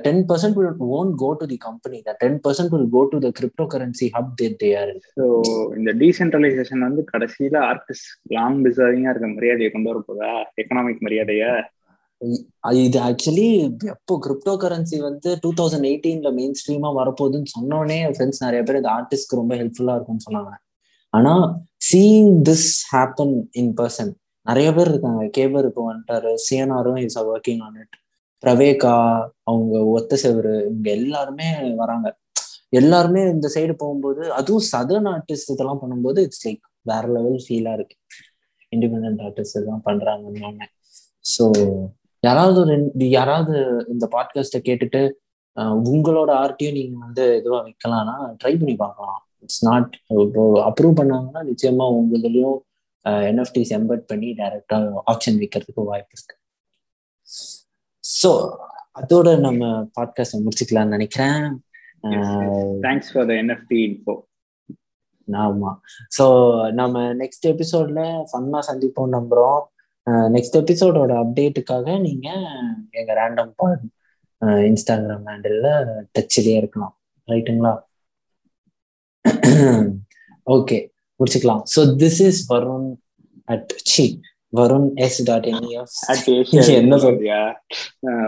ten percent will won't go to the company the ten percent will go to the cryptocurrency hub there they are so இந்த decentralisation வந்து கடைசியில artist long டிசர்விங்கா இருக்க மரியாதையை கொண்டு வர போதா? Economic மரியாதைய? இது ஆக்சுவலி எப்போ கிரிப்டோ கரன்சி வந்து டூ தௌசண்ட் எயிட்டீன்ல மெயின் ஸ்ட்ரீமா வரப்போகுதுன்னு சொன்னோடனே ஃப்ரெண்ட்ஸ் நிறைய பேர் இந்த ஆர்டிஸ்ட்க்கு ரொம்ப ஹெல்ப்ஃபுல்லா இருக்கும்னு சொன்னாங்க. ஆனா seeing this happen in person நிறைய பேர் இருக்காங்க. கேபர் இப்போ வந்துட்டாரு. சிஎன்ஆரும் இஸ் ஒர்க்கிங் ஆன் இட் பிரவேகா அவங்க ஒத்த செவரு இவங்க எல்லாருமே வராங்க. எல்லாருமே இந்த சைடு போகும்போது அதுவும் சதர்ன் ஆர்டிஸ்ட் இதெல்லாம் பண்ணும்போது இட்ஸ் லைக் வேற லெவல் ஃபீலா இருக்கு. இண்டிபெண்ட் ஆர்டிஸ்ட் இதெல்லாம் பண்றாங்கன்னு. ஸோ யாராவது ஒரு யாராவது இந்த பாட்காஸ்ட்டை கேட்டுட்டு உங்களோட ஆர்ட்டையும் நீங்க வந்து இதுவா வைக்கலாம்னா ட்ரை பண்ணி பார்க்கலாம். இட்ஸ் நாட் இப்போ அப்ரூவ் பண்ணாங்கன்னா நிச்சயமா உங்களுதுலயும் என்எஃப்டிஸ் எம்பர்ட் பண்ணி டைரக்டா ஆப்ஷன் வைக்கிறதுக்கு வாய்ப்பு இருக்கு. ஸோ அதோட நம்ம பாட்காஸ்ட் முடிச்சுக்கலாம்னு நினைக்கிறேன். Thanks for the NFT info ஆமா. ஸோ நம்ம நெக்ஸ்ட் எபிசோட்ல ஃபன்னா சந்திப்போம் நம்புறோம். நெக்ஸ்ட் எபிசோடோட அப்டேட்டுக்காக நீங்க எங்க ரேண்டம் பாட் இன்ஸ்டாகிராம் ஹேண்டில் டச்சிலேயே இருக்கலாம். ரைட்டுங்களா ஓகே முடிச்சுக்கலாம். So this is Varun at C Varun S dot NEF என்ன சொல்றியா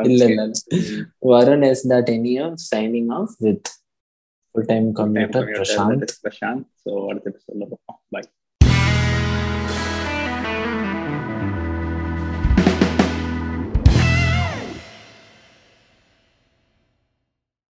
இல்ல இல்ல Varun S dot NEF signing off with full time computer Prashanth Prashanth so அடுத்த பார்ப்போம். பாய்